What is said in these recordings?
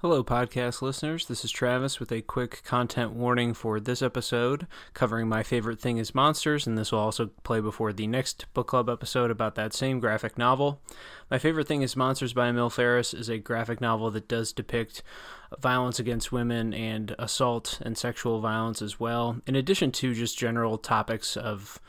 Hello, podcast listeners. This is Travis with a quick content warning for this episode covering my favorite thing is monsters, and this will also play before the next book club episode about that same graphic novel. My favorite thing is Monsters by Emil Ferris is a graphic novel that does depict violence against women and assault and sexual violence as well, in addition to just general topics of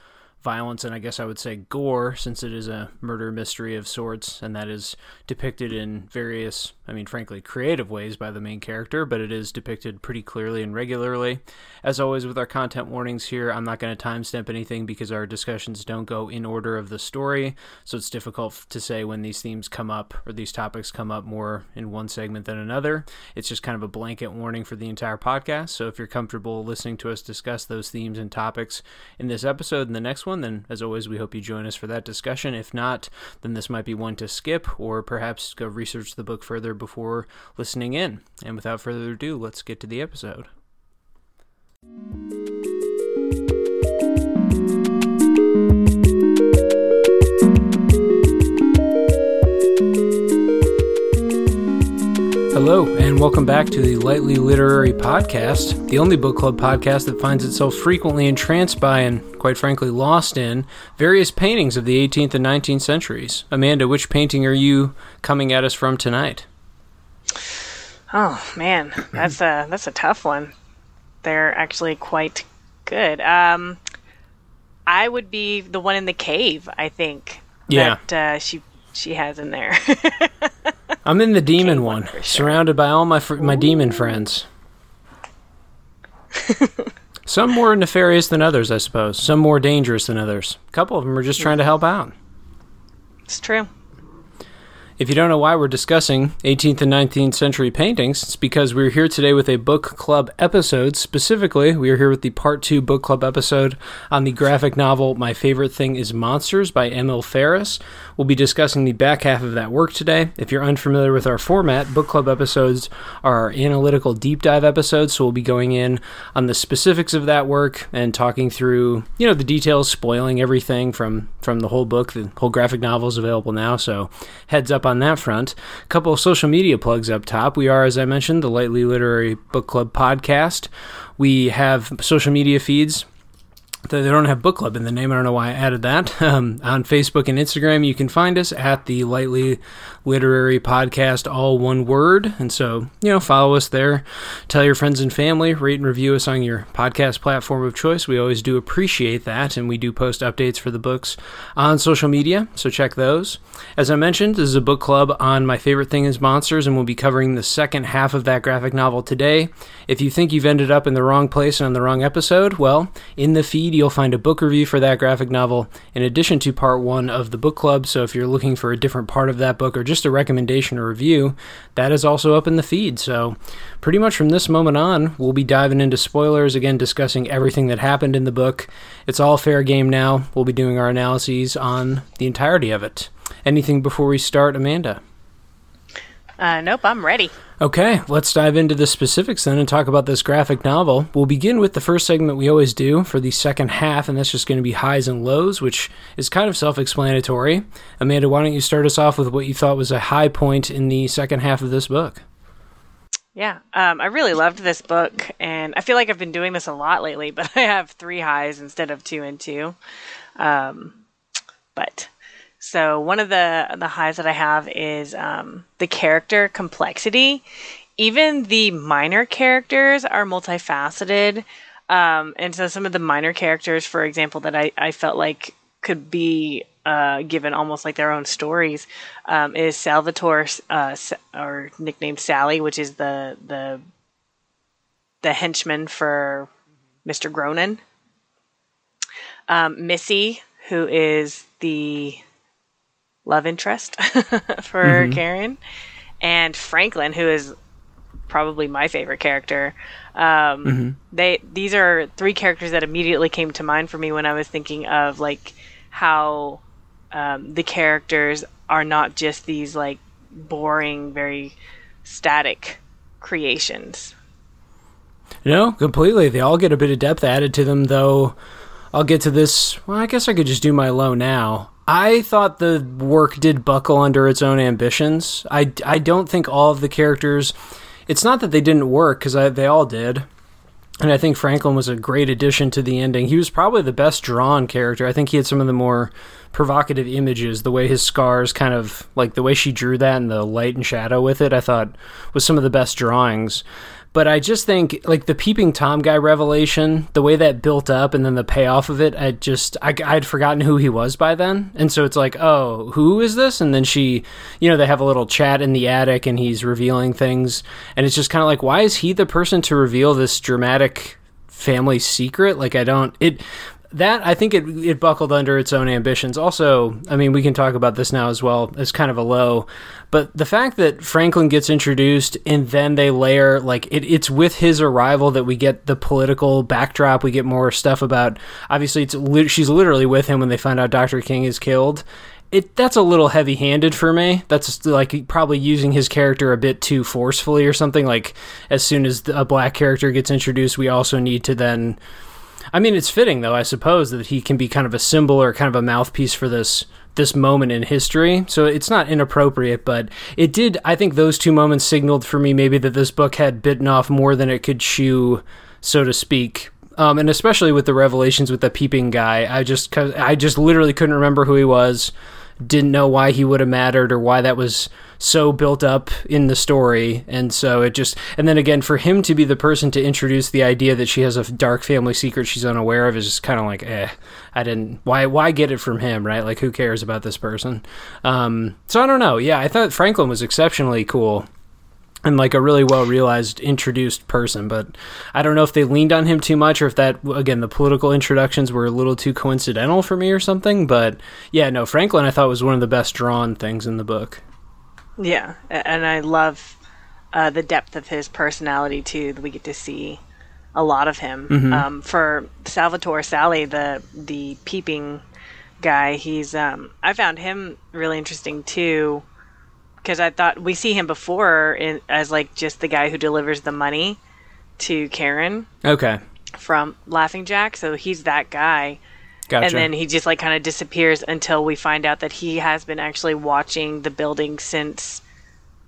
violence and I guess I would say gore, since it is a murder mystery of sorts, and that is depicted in various, I mean, frankly, creative ways by the main character, but it is depicted pretty clearly and regularly. As always, with our content warnings here, I'm not going to timestamp anything because our discussions don't go in order of the story, so it's difficult to say when these themes come up or these topics come up more in one segment than another. It's just kind of a blanket warning for the entire podcast, so if you're comfortable listening to us discuss those themes and topics in this episode and the next one, one, then as always, we hope you join us for that discussion. If not, then this might be one to skip or perhaps go research the book further before listening in. And without further ado, let's get to the episode. Hello, and welcome back to the Lightly Literary Podcast, the only book club podcast that finds itself frequently entranced by and, quite frankly, lost in various paintings of the 18th and 19th centuries. Amanda, which painting are you coming at us from tonight? Oh man, that's a that's a tough one. They're actually quite good. Um, I would be the one in the cave. I think. Yeah. That uh, she she has in there. I'm in the demon one, surrounded by all my fr- my demon friends. Some more nefarious than others, I suppose. Some more dangerous than others. A couple of them are just trying to help out. It's true. If you don't know why we're discussing 18th and 19th century paintings, it's because we're here today with a book club episode. Specifically, we are here with the part two book club episode on the graphic novel My Favorite Thing is Monsters by Emil Ferris. We'll be discussing the back half of that work today. If you're unfamiliar with our format, book club episodes are analytical deep dive episodes, so we'll be going in on the specifics of that work and talking through, you know, the details, spoiling everything from from the whole book. The whole graphic novel is available now, so heads up on that front. A couple of social media plugs up top. We are, as I mentioned, the Lightly Literary Book Club podcast. We have social media feeds they don't have book club in the name. I don't know why I added that. Um, on Facebook and Instagram, you can find us at the Lightly Literary Podcast, all one word. And so, you know, follow us there. Tell your friends and family, rate and review us on your podcast platform of choice. We always do appreciate that. And we do post updates for the books on social media. So check those. As I mentioned, this is a book club on My Favorite Thing is Monsters, and we'll be covering the second half of that graphic novel today. If you think you've ended up in the wrong place and on the wrong episode, well, in the feed, you'll find a book review for that graphic novel in addition to part one of the book club. So if you're looking for a different part of that book or just a recommendation or review, that is also up in the feed. So pretty much from this moment on, we'll be diving into spoilers, again, discussing everything that happened in the book. It's all fair game now. We'll be doing our analyses on the entirety of it. Anything before we start, Amanda? Uh, nope, I'm ready. Okay, let's dive into the specifics then and talk about this graphic novel. We'll begin with the first segment we always do for the second half, and that's just going to be highs and lows, which is kind of self explanatory. Amanda, why don't you start us off with what you thought was a high point in the second half of this book? Yeah, um, I really loved this book, and I feel like I've been doing this a lot lately, but I have three highs instead of two and two. Um, but so one of the the highs that I have is um, the character complexity. Even the minor characters are multifaceted, um, and so some of the minor characters, for example, that I, I felt like could be uh, given almost like their own stories um, is Salvatore, uh, or nicknamed Sally, which is the the the henchman for Mr. Gronin. Um, Missy, who is the love interest for mm-hmm. Karen, and Franklin, who is probably my favorite character. Um, mm-hmm. They these are three characters that immediately came to mind for me when I was thinking of like how um, the characters are not just these like boring, very static creations. No, completely. They all get a bit of depth added to them, though. I'll get to this. Well, I guess I could just do my low now. I thought the work did buckle under its own ambitions. I, I don't think all of the characters it's not that they didn't work because they all did. And I think Franklin was a great addition to the ending. He was probably the best drawn character. I think he had some of the more provocative images. The way his scars kind of like the way she drew that and the light and shadow with it, I thought was some of the best drawings. But I just think like the peeping tom guy revelation, the way that built up and then the payoff of it, I just I, I'd forgotten who he was by then, and so it's like, oh, who is this? And then she, you know, they have a little chat in the attic, and he's revealing things, and it's just kind of like, why is he the person to reveal this dramatic family secret? Like I don't it that I think it it buckled under its own ambitions. Also, I mean, we can talk about this now as well as kind of a low, but the fact that Franklin gets introduced and then they layer like it, it's with his arrival that we get the political backdrop. We get more stuff about. Obviously, it's she's literally with him when they find out Doctor King is killed. It that's a little heavy-handed for me. That's like probably using his character a bit too forcefully or something. Like as soon as a black character gets introduced, we also need to then I mean, it's fitting though, I suppose, that he can be kind of a symbol or kind of a mouthpiece for this this moment in history. So it's not inappropriate, but it did. I think those two moments signaled for me maybe that this book had bitten off more than it could chew, so to speak. Um, and especially with the revelations with the peeping guy, I just I just literally couldn't remember who he was, didn't know why he would have mattered or why that was so built up in the story. And so it just and then again for him to be the person to introduce the idea that she has a dark family secret she's unaware of is just kind of like eh i didn't why why get it from him right? Like who cares about this person? Um so i don't know. Yeah i thought franklin was exceptionally cool and like a really well realized introduced person but i don't know if they leaned on him too much or if that again the political introductions were a little too coincidental for me or something but yeah no franklin i thought was one of the best drawn things in the book yeah, and I love uh, the depth of his personality too. We get to see a lot of him. Mm-hmm. Um, for Salvatore Sally, the the peeping guy, he's um, I found him really interesting too because I thought we see him before in, as like just the guy who delivers the money to Karen. Okay. From Laughing Jack, so he's that guy. Gotcha. And then he just like kind of disappears until we find out that he has been actually watching the building since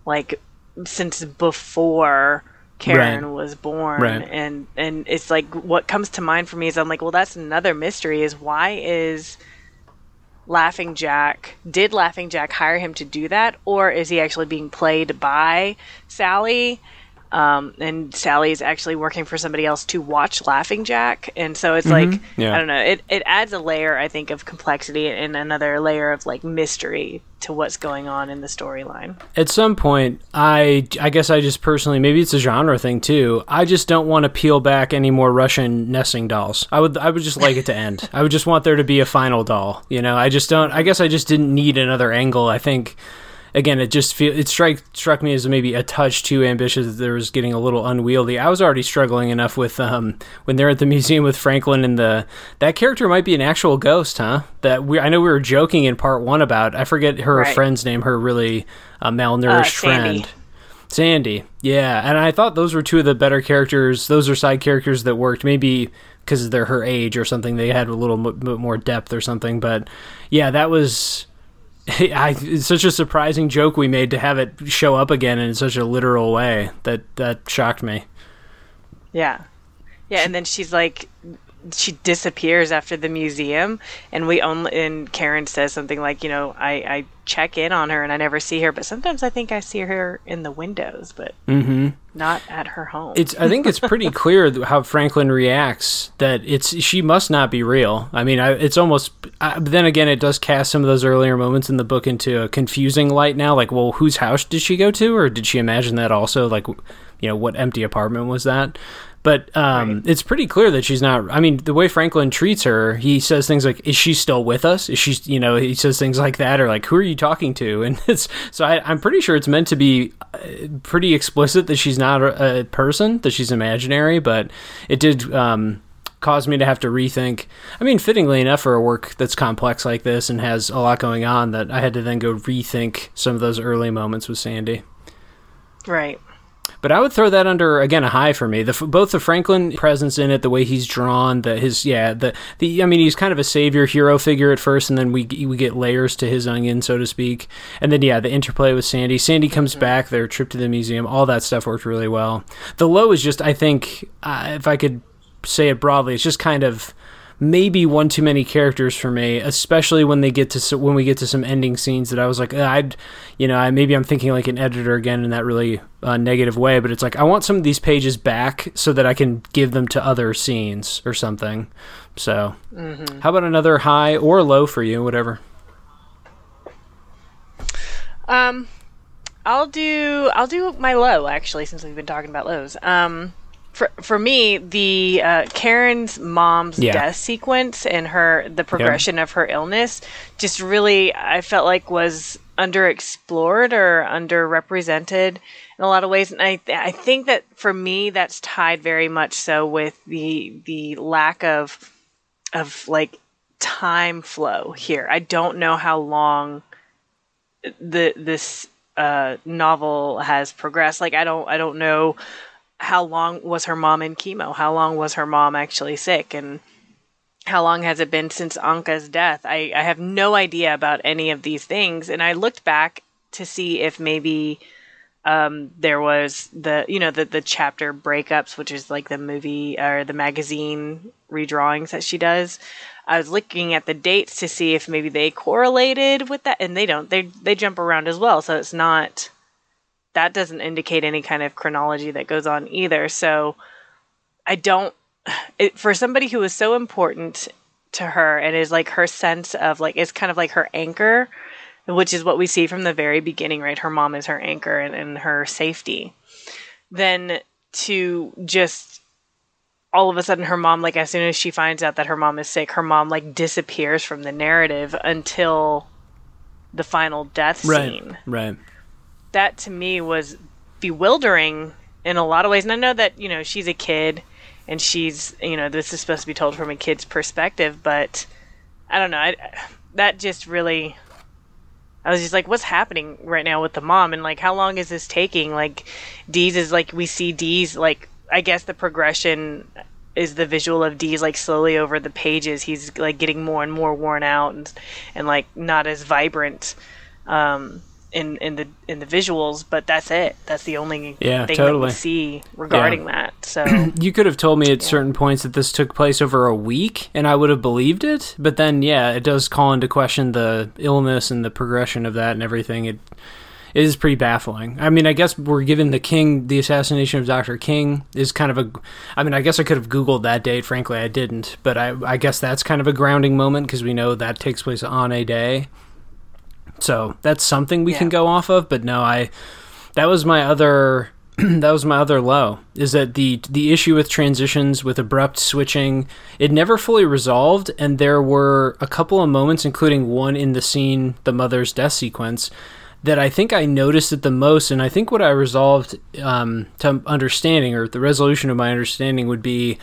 like since before Karen right. was born. Right. And and it's like what comes to mind for me is I'm like, well that's another mystery is why is Laughing Jack did Laughing Jack hire him to do that or is he actually being played by Sally? Um, and Sally is actually working for somebody else to watch Laughing Jack, and so it's mm-hmm. like yeah. I don't know. It it adds a layer, I think, of complexity and another layer of like mystery to what's going on in the storyline. At some point, I I guess I just personally maybe it's a genre thing too. I just don't want to peel back any more Russian nesting dolls. I would I would just like it to end. I would just want there to be a final doll. You know, I just don't. I guess I just didn't need another angle. I think again, it just feel it struck struck me as maybe a touch too ambitious. That there was getting a little unwieldy. I was already struggling enough with um, when they're at the museum with Franklin and the that character might be an actual ghost, huh? That we I know we were joking in part one about. I forget her right. friend's name. Her really uh, malnourished uh, friend. Sandy, yeah, and I thought those were two of the better characters. Those are side characters that worked. Maybe because they're her age or something, they had a little bit more depth or something. But yeah, that was I, it's such a surprising joke we made to have it show up again in such a literal way that that shocked me. Yeah, yeah, and then she's like, she disappears after the museum, and we only and Karen says something like, you know, I I check in on her and I never see her, but sometimes I think I see her in the windows, but mm-hmm. not at her home. It's I think it's pretty clear how Franklin reacts that it's she must not be real. I mean, I, it's almost. I, but then again, it does cast some of those earlier moments in the book into a confusing light now. Like, well, whose house did she go to, or did she imagine that also? Like, you know, what empty apartment was that? But um, right. it's pretty clear that she's not. I mean, the way Franklin treats her, he says things like, "Is she still with us?" Is she, you know, he says things like that, or like, "Who are you talking to?" And it's so I, am pretty sure it's meant to be uh, pretty explicit that she's not a, a person, that she's imaginary. But it did um, cause me to have to rethink. I mean, fittingly enough, for a work that's complex like this and has a lot going on, that I had to then go rethink some of those early moments with Sandy. Right. But I would throw that under again a high for me. The both the Franklin presence in it, the way he's drawn, the his yeah the the I mean he's kind of a savior hero figure at first, and then we we get layers to his onion, so to speak. And then yeah, the interplay with Sandy. Sandy comes mm-hmm. back. Their trip to the museum, all that stuff worked really well. The low is just I think uh, if I could say it broadly, it's just kind of maybe one too many characters for me, especially when they get to when we get to some ending scenes that I was like, I'd, you know, I, maybe I'm thinking like an editor again in that really uh, negative way, but it's like I want some of these pages back so that I can give them to other scenes or something. So, mm-hmm. how about another high or low for you, whatever. Um, I'll do I'll do my low actually since we've been talking about lows. Um, for for me, the uh, Karen's mom's yeah. death sequence and her the progression of her illness just really I felt like was underexplored or underrepresented in a lot of ways, and I I think that for me that's tied very much so with the the lack of of like time flow here. I don't know how long the this uh, novel has progressed. Like I don't I don't know how long was her mom in chemo? How long was her mom actually sick? And how long has it been since Anka's death? I, I have no idea about any of these things. And I looked back to see if maybe um, there was the you know the the chapter breakups, which is like the movie or the magazine redrawings that she does. I was looking at the dates to see if maybe they correlated with that, and they don't. They they jump around as well, so it's not that doesn't indicate any kind of chronology that goes on either. So I don't, it, for somebody who is so important to her and is like her sense of like, it's kind of like her anchor, which is what we see from the very beginning, right? Her mom is her anchor and, and her safety. Then to just all of a sudden her mom like as soon as she finds out that her mom is sick her mom like disappears from the narrative until the final death right, scene right that to me was bewildering in a lot of ways. And I know that, you know, she's a kid and she's, you know, this is supposed to be told from a kid's perspective, but I don't know. I, that just really, I was just like, what's happening right now with the mom? And like, how long is this taking? Like, Deeze is like, we see Deeze, like, I guess the progression is the visual of Deeze like slowly over the pages. He's like getting more and more worn out and, and like not as vibrant. Um, in in the in the visuals, but that's it. That's the only yeah, thing totally. that we see regarding yeah. that. So you could have told me at yeah. certain points that this took place over a week, and I would have believed it. But then, yeah, it does call into question the illness and the progression of that and everything. It is pretty baffling. I mean, I guess we're given the King, the assassination of Dr. King is kind of a. I mean, I guess I could have Googled that date. Frankly, I didn't. But I, I guess that's kind of a grounding moment because we know that takes place on a day. So that's something we yeah. can go off of. But no, I that was my other that was my other low is that the the issue with transitions with abrupt switching it never fully resolved and there were a couple of moments including one in the scene the mother's death sequence that I think I noticed it the most and I think what I resolved um, to understanding or the resolution of my understanding would be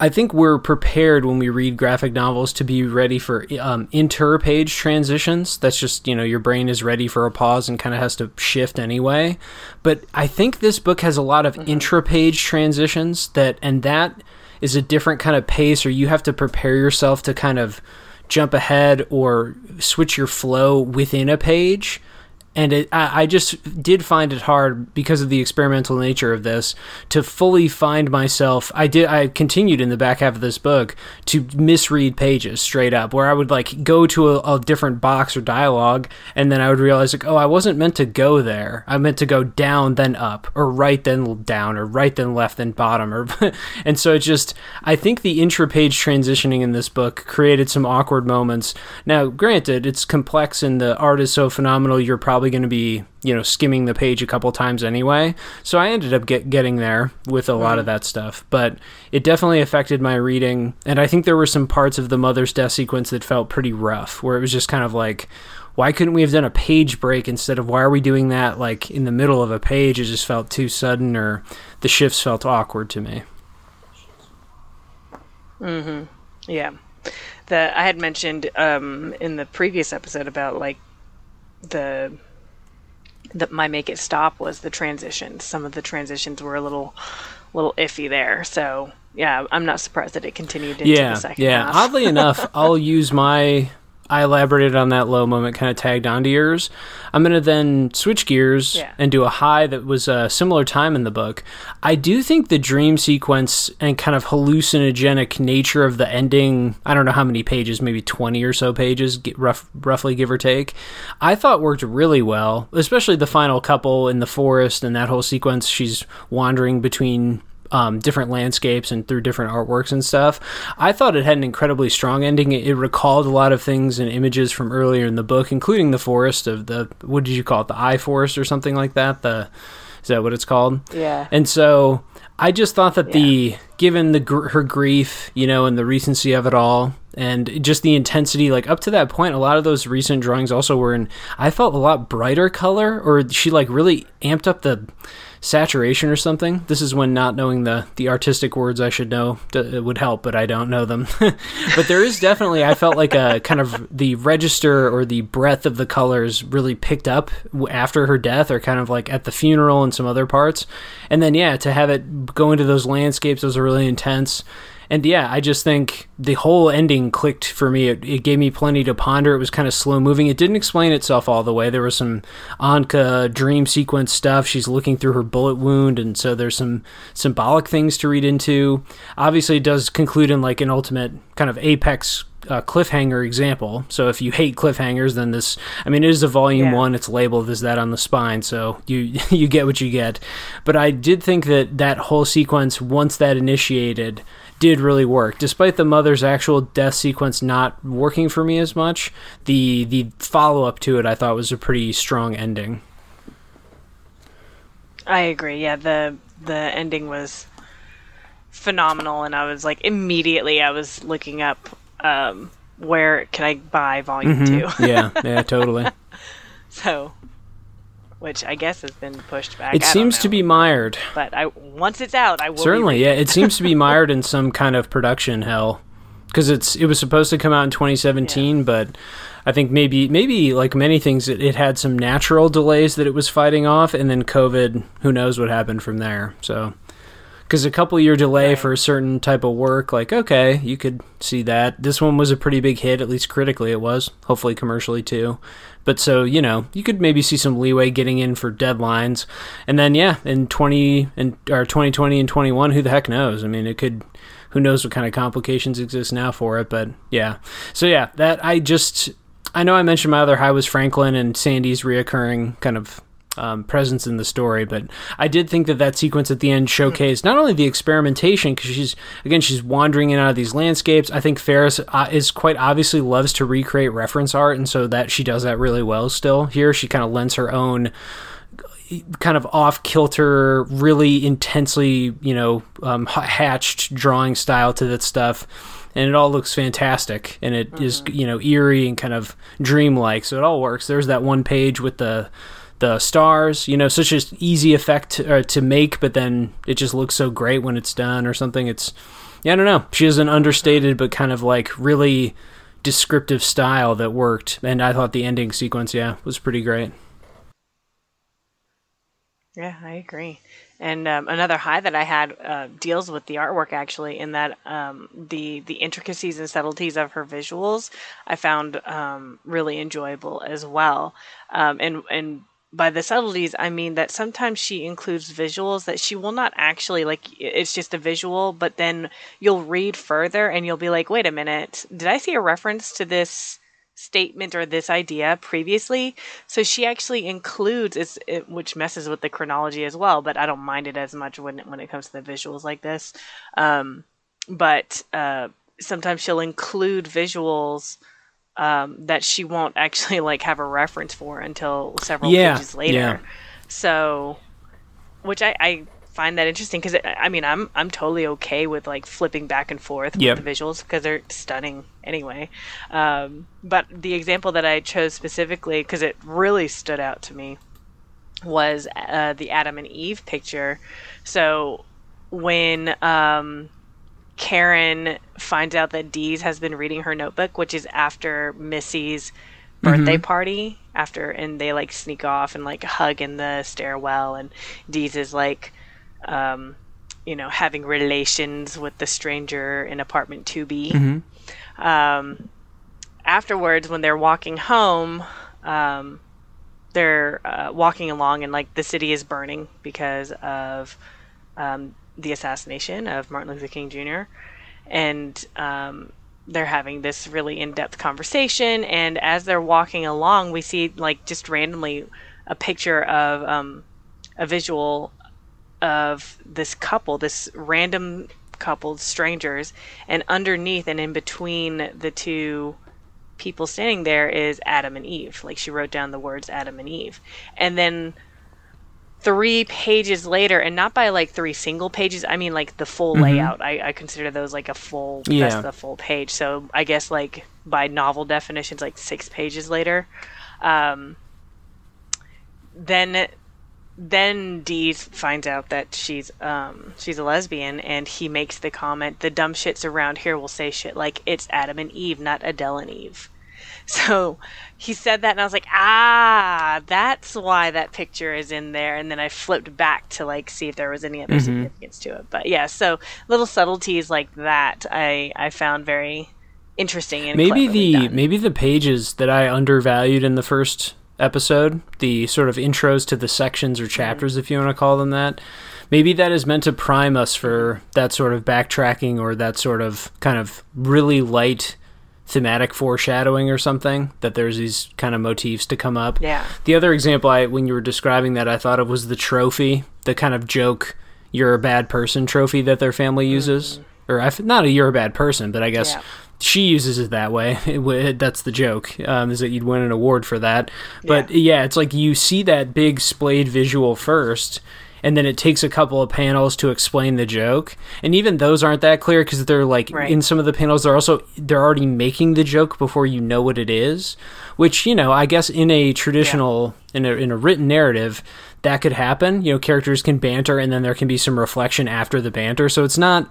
I think we're prepared when we read graphic novels to be ready for um, inter-page transitions. That's just you know your brain is ready for a pause and kind of has to shift anyway. But I think this book has a lot of mm-hmm. intra-page transitions that, and that is a different kind of pace, or you have to prepare yourself to kind of jump ahead or switch your flow within a page and it, I, I, just did find it hard because of the experimental nature of this to fully find myself. I did. I continued in the back half of this book to misread pages straight up, where I would like go to a, a different box or dialogue, and then I would realize like, oh, I wasn't meant to go there. I meant to go down then up, or right then down, or right then left then bottom, or and so it just. I think the intra-page transitioning in this book created some awkward moments. Now, granted, it's complex and the art is so phenomenal. You're probably probably going to be you know skimming the page a couple times anyway. So i ended up get, getting there with a lot of that stuff. But it definitely affected my reading. And i think there were some parts of the mother's death sequence that felt pretty rough where it was just kind of like why couldn't we have done a page break instead of why are we doing that like in the middle of a page? It just felt too sudden or the shifts felt awkward to me. Mhm yeah. The i had mentioned um in the previous episode about like the that my make it stop was the transitions. Some of the transitions were a little little iffy there. So yeah, I'm not surprised that it continued into yeah, the second yeah. half. Oddly enough, I'll use my. I elaborated on that low moment, kind of tagged onto yours. I'm going to then switch gears Yeah. and do a high that was a similar time in the book. I do think the dream sequence and kind of hallucinogenic nature of the ending, I don't know how many pages, maybe 20 or so pages, rough, roughly give or take, I thought worked really well, especially the final couple in the forest and that whole sequence. She's wandering between um, different landscapes and through different artworks and stuff. I thought it had an incredibly strong ending. It, it recalled a lot of things and images from earlier in the book, including the forest of the what did you call it, the eye forest or something like that. The is that what it's called? Yeah. And so I just thought that the given the gr- her grief, you know, and the recency of it all, and just the intensity, like up to that point, a lot of those recent drawings also were in. I felt a lot brighter color, or she like really amped up the saturation or something. This is when not knowing the the artistic words I should know it would help, but I don't know them. but there is definitely I felt like a kind of the register or the breadth of the colors really picked up after her death, or kind of like at the funeral and some other parts. And then yeah, to have it go into those landscapes was really intense. And yeah, I just think the whole ending clicked for me. It, it gave me plenty to ponder. It was kind of slow moving. It didn't explain itself all the way. There was some Anka dream sequence stuff. She's looking through her bullet wound, and so there's some symbolic things to read into. Obviously, it does conclude in like an ultimate kind of apex uh, cliffhanger example. So if you hate cliffhangers, then this, I mean, it is a volume Yeah. one. It's labeled as that on the spine, so you you get what you get. But I did think that that whole sequence, once that initiated, did really work. Despite the mother's actual death sequence not working for me as much, the the follow up to it I thought was a pretty strong ending. I agree. Yeah, the the ending was phenomenal, and I was like immediately I was looking up um, where can I buy Volume Two. yeah, yeah, totally. so, which I guess has been pushed back. It seems to be mired. but I once it's out, I will Certainly, yeah. It seems to be mired in some kind of production hell because it's it was supposed to come out in 2017, but I think maybe maybe like many things, it, it had some natural delays that it was fighting off, and then COVID. Who knows what happened from there? So. Because a couple year delay Right. for a certain type of work, like okay, you could see that. This one was a pretty big hit, at least critically it was. Hopefully commercially too. But so you know, you could maybe see some leeway getting in for deadlines, and then yeah, in twenty and or twenty twenty and twenty one, who the heck knows? I mean, it could. Who knows what kind of complications exist now for it? But yeah, so yeah, that I just I know I mentioned my other high was Franklin and Sandy's reoccurring kind of um, presence in the story, but I did think that that sequence at the end showcased not only the experimentation because she's again she's wandering in out of these landscapes. I think Ferris uh, is quite obviously loves to recreate reference art, and so that she does that really well. Still here, she kind of lends her own kind of off kilter, really intensely, you know, um, hatched drawing style to that stuff. And it all looks fantastic, and it is, you know, eerie and kind of dreamlike. So it all works. There's that one page with the the stars, you know, such an easy effect uh, to make, but then it just looks so great when it's done or something. It's, yeah, I don't know. She has an understated but kind of like really descriptive style that worked, and I thought the ending sequence, yeah, was pretty great. Yeah, I agree. And um, another high that I had uh, deals with the artwork actually, in that um, the the intricacies and subtleties of her visuals I found um, really enjoyable as well. Um, and and by the subtleties, I mean that sometimes she includes visuals that she will not actually like. It's just a visual, but then you'll read further and you'll be like, "Wait a minute, did I see a reference to this?" statement or this idea previously. So she actually includes it's it, which messes with the chronology as well, but I don't mind it as much when when it comes to the visuals like this. Um, but uh, sometimes she'll include visuals um, that she won't actually like have a reference for until several Yeah, pages later. yeah. So, which I, I find that interesting because I mean I'm I'm totally okay with like flipping back and forth Yep. with the visuals because they're stunning anyway. Um, but the example that I chose specifically because it really stood out to me was uh, the Adam and Eve picture. So when um, Karen finds out that Deeze has been reading her notebook, which is after Missy's birthday party, after and they like sneak off and like hug in the stairwell and Deeze is like um you know having relations with the stranger in apartment 2B. Mm-hmm. Um afterwards when they're walking home um they're uh, walking along and like the city is burning because of um, the assassination of Martin Luther King Jr. and um, they're having this really in-depth conversation. And as they're walking along we see like just randomly a picture of um, a visual of this couple this random couple strangers. And underneath and in between the two people standing there is Adam and Eve. Like she wrote down the words Adam and Eve. And then three pages later and not by like three single pages i mean like the full Mhm. layout I, I consider those like a full Yeah. that's the full page so i guess like by novel definitions like six pages later um, then then Dee finds out that she's um, she's a lesbian and he makes the comment the dumb shits around here will say shit like it's adam and eve not adele and eve so he said that and I was like, ah, that's why that picture is in there. And then I flipped back to like see if there was any other Mhm. significance to it. But yeah, so little subtleties like that I I found very interesting and maybe the done. maybe the pages that I undervalued in the first episode, the sort of intros to the sections or Mm-hmm. chapters, if you want to call them that. Maybe that is meant to prime us for that sort of backtracking or that sort of kind of really light thematic foreshadowing or something. That there's these kind of motifs to come up. yeah. The other example I when you were describing that I thought of was the trophy, the kind of joke "you're a bad person" trophy that their family uses, or I not a "you're a bad person," but I guess Yeah. she uses it that way. It that's the joke, um, is that you'd win an award for that. But yeah. it's like you see that big splayed visual first. And then it takes a couple of panels to explain the joke, and even those aren't that clear because they're like Right. in some of the panels they're also they're already making the joke before you know what it is, which you know I guess in a traditional in a in a written narrative that could happen. You know, characters can banter and then there can be some reflection after the banter. So it's not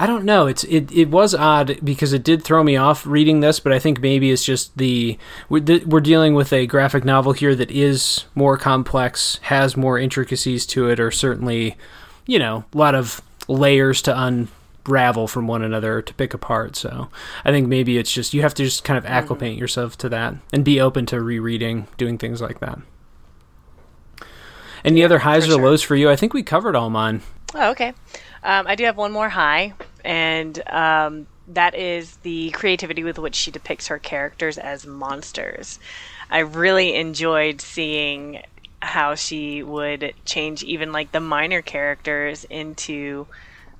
I don't know. It's it, it was odd because it did throw me off reading this, but I think maybe it's just the we're, th- we're dealing with a graphic novel here that is more complex, has more intricacies to it, or certainly, you know, a lot of layers to unravel from one another to pick apart. So I think maybe it's just you have to just kind of acclimate yourself to that and be open to rereading, doing things like that. Any other highs or sure. lows for you? I think we covered all mine. Oh, okay. Um, I do have one more high, and um, that is the creativity with which she depicts her characters as monsters. I really enjoyed seeing how she would change even like the minor characters into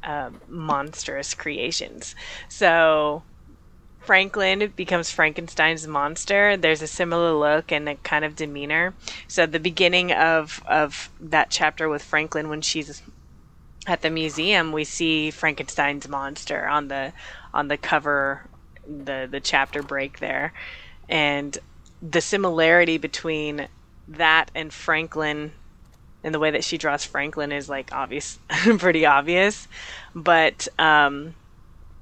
um, monstrous creations. So Franklin becomes Frankenstein's monster. There's a similar look and a kind of demeanor. So the beginning of of that chapter with Franklin, when she's at the museum, we see Frankenstein's monster on the on the cover, the the chapter break there, and the similarity between that and Franklin and the way that she draws Franklin is like obvious, pretty obvious, but um,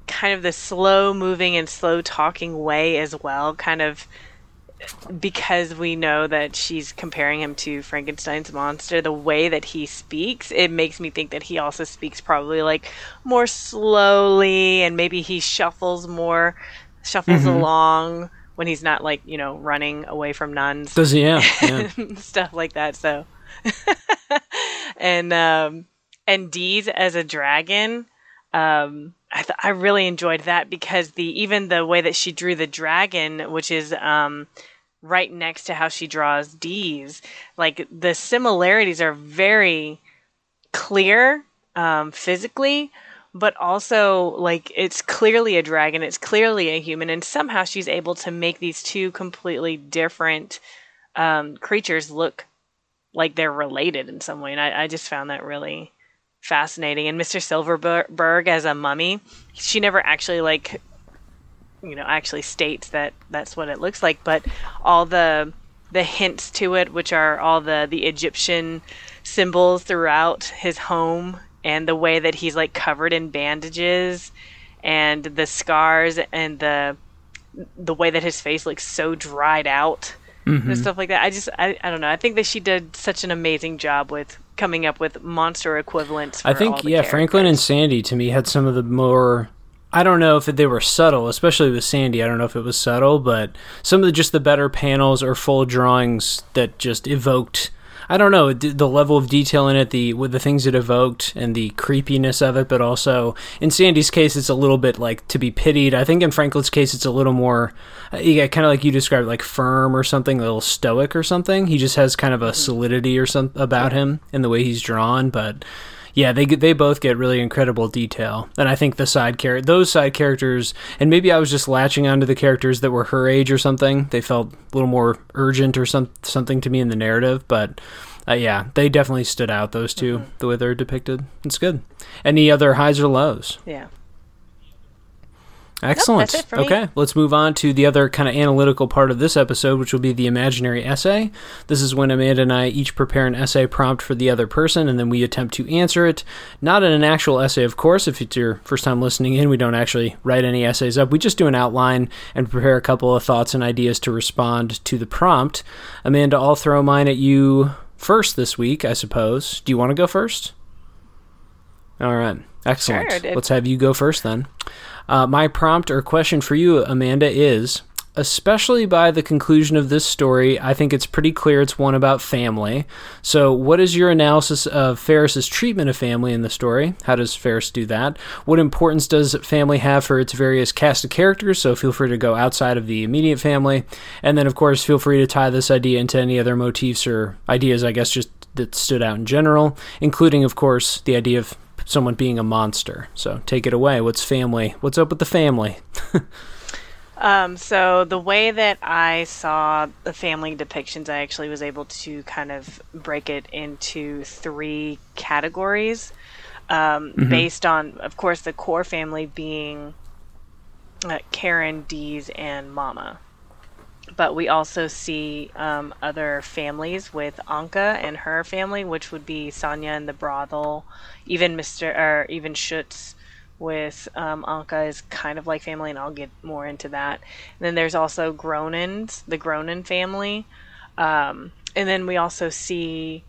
kind of the slow moving and slow talking way as well, kind of because we know that she's comparing him to Frankenstein's monster, the way that he speaks, it makes me think that he also speaks probably like more slowly and maybe he shuffles more, shuffles Mhm. along when he's not like, you know, running away from nuns Does he? Yeah. yeah. stuff like that. So, and um, and Deeze as a dragon, um, I th- I really enjoyed that because the even the way that she drew the dragon, which is um, right next to how she draws Deeze, like the similarities are very clear um, physically. But also, like, it's clearly a dragon, it's clearly a human, and somehow she's able to make these two completely different um, creatures look like they're related in some way. And I, I just found that really fascinating. And Mr. Silverberg as a mummy, she never actually like, you know, actually states that that's what it looks like, but all the the hints to it, which are all the the Egyptian symbols throughout his home, and the way that he's like covered in bandages, and the scars, and the the way that his face looks so dried out mm-hmm. and stuff like that. I just I, I don't know. I think that she did such an amazing job with coming up with monster equivalents. I think yeah, characters. Franklin and Sandy to me had some of the more I don't know if they were subtle, especially with Sandy. I don't know if it was subtle, but some of the, just the better panels or full drawings that just evoked I don't know the level of detail in it, the with the things it evoked, and the creepiness of it. But also in Sandy's case, it's a little bit like to be pitied. I think in Franklin's case, it's a little more, uh, yeah, kind of like you described, like firm or something, a little stoic or something. He just has kind of a mm-hmm. solidity or something about him in the way he's drawn, but yeah, they they both get really incredible detail, and I think the side character, those side characters, and maybe I was just latching onto the characters that were her age or something. They felt a little more urgent or some something to me in the narrative, but uh, yeah, they definitely stood out. Those 2 mm-hmm. the way they're depicted, it's good. Any other highs or lows? Yeah. Excellent. Nope, okay, let's move on to the other kind of analytical part of this episode, which will be the imaginary essay. This is when Amanda and I each prepare an essay prompt for the other person, and then we attempt to answer it. Not in an actual essay, of course. If it's your first time listening in, we don't actually write any essays up. We just do an outline and prepare a couple of thoughts and ideas to respond to the prompt. Amanda, I'll throw mine at you first this week, I suppose. Do you want to go first? All right. Excellent. Sure, Let's have you go first then. Uh, my prompt or question for you, Amanda, is especially by the conclusion of this story, I think it's pretty clear it's one about family. So, what is your analysis of Ferris's treatment of family in the story? How does Ferris do that? What importance does family have for its various cast of characters? So, feel free to go outside of the immediate family. And then, of course, feel free to tie this idea into any other motifs or ideas, I guess, just that stood out in general, including, of course, the idea of someone being a monster. So take it away. What's family? What's up with the family? um, so the way that I saw the family depictions, I actually was able to kind of break it into three categories, um, mm-hmm. based on, of course, the core family being uh, Karen, Deeze, and Mama but we also see um, other families with Anka and her family, which would be Sonia and the brothel, even Mr. or even Schutz with um, Anka is kind of like family, and I'll get more into that. And then there's also Gronins, the Gronin family, um, and then we also see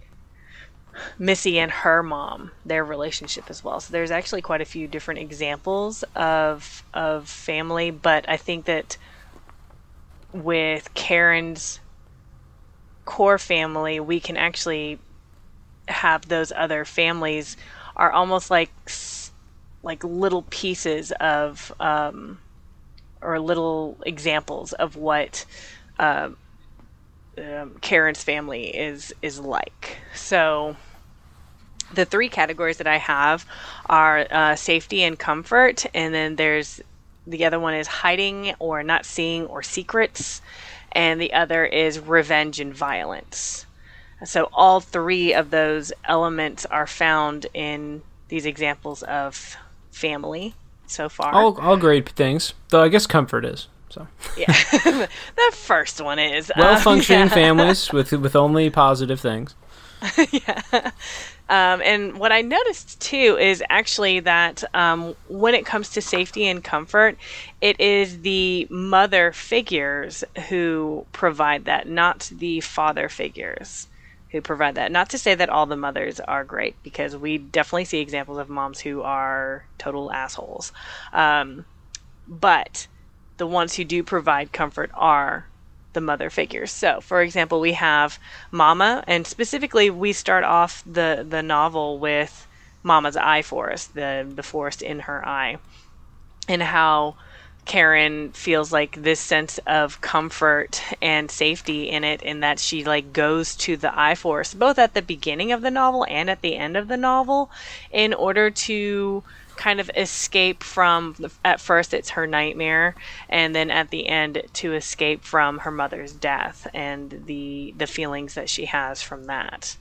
Missy and her mom, their relationship as well. So there's actually quite a few different examples of of family, but I think that with Karen's core family, we can actually have those other families are almost like like little pieces of um, or little examples of what uh, um, Karen's family is is like. So the three categories that I have are uh, safety and comfort, and then there's the other one is hiding or not seeing or secrets. And the other is revenge and violence. So all three of those elements are found in these examples of family so far. All, all great things, though I guess comfort is. So yeah, the first one is well functioning um, yeah. families with with only positive things. yeah, um, and what I noticed too is actually that um, when it comes to safety and comfort, it is the mother figures who provide that, not the father figures who provide that. Not to say that all the mothers are great, because we definitely see examples of moms who are total assholes. Um, but the ones who do provide comfort are the mother figures. So, for example, we have Mama, and specifically, we start off the the novel with Mama's eye forest, the the forest in her eye, and how Karen feels like this sense of comfort and safety in it, in that she like goes to the eye forest both at the beginning of the novel and at the end of the novel in order to kind of escape from at first it's her nightmare and then at the end to escape from her mother's death and the the feelings that she has from that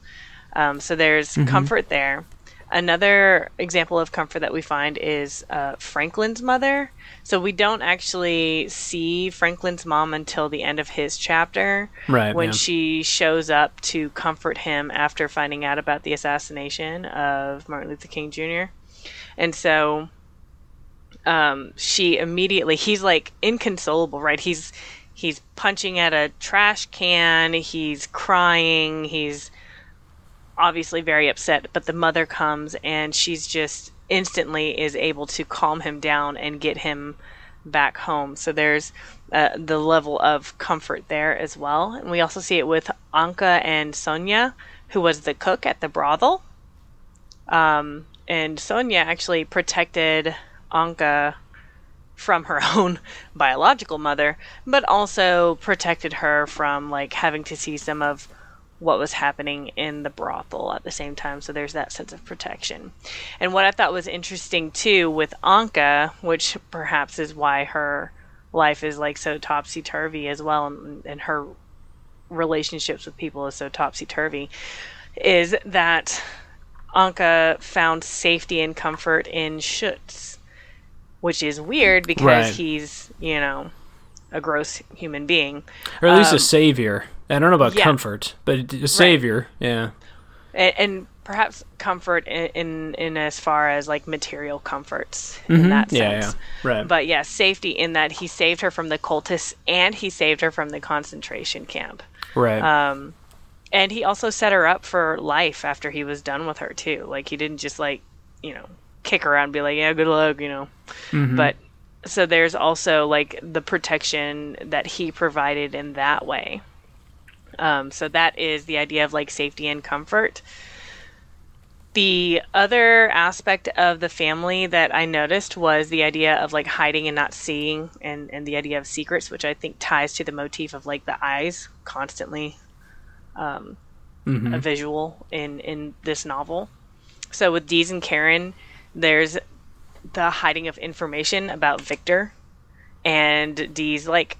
um, so there's mm-hmm. comfort there another example of comfort that we find is uh, franklin's mother so we don't actually see franklin's mom until the end of his chapter right when yeah. she shows up to comfort him after finding out about the assassination of martin luther king jr and so um, she immediately he's like inconsolable, right? He's he's punching at a trash can, he's crying, he's obviously very upset, but the mother comes and she's just instantly is able to calm him down and get him back home. So there's uh, the level of comfort there as well. And we also see it with Anka and Sonia, who was the cook at the brothel. Um, and Sonia actually protected Anka from her own biological mother, but also protected her from like having to see some of what was happening in the brothel at the same time. So there's that sense of protection. And what I thought was interesting too with Anka, which perhaps is why her life is like so topsy turvy as well, and, and her relationships with people is so topsy turvy, is that Anka found safety and comfort in Schutz, which is weird because right. he's, you know, a gross human being. Or at least um, a savior. I don't know about yeah. comfort, but a savior, right. yeah. And, and, perhaps comfort in, in, in as far as like material comforts mm-hmm. in that sense. Yeah, yeah, right. But yeah, safety in that he saved her from the cultists and he saved her from the concentration camp. Right. Um, and he also set her up for life after he was done with her too. Like he didn't just like you know kick her out and be like, yeah, good luck, you know. Mm-hmm. But so there's also like the protection that he provided in that way. Um, so that is the idea of like safety and comfort. The other aspect of the family that I noticed was the idea of like hiding and not seeing, and, and the idea of secrets, which I think ties to the motif of like the eyes constantly um, mm-hmm. a visual in in this novel. So with Deeze and Karen, there's the hiding of information about Victor, and Deeze like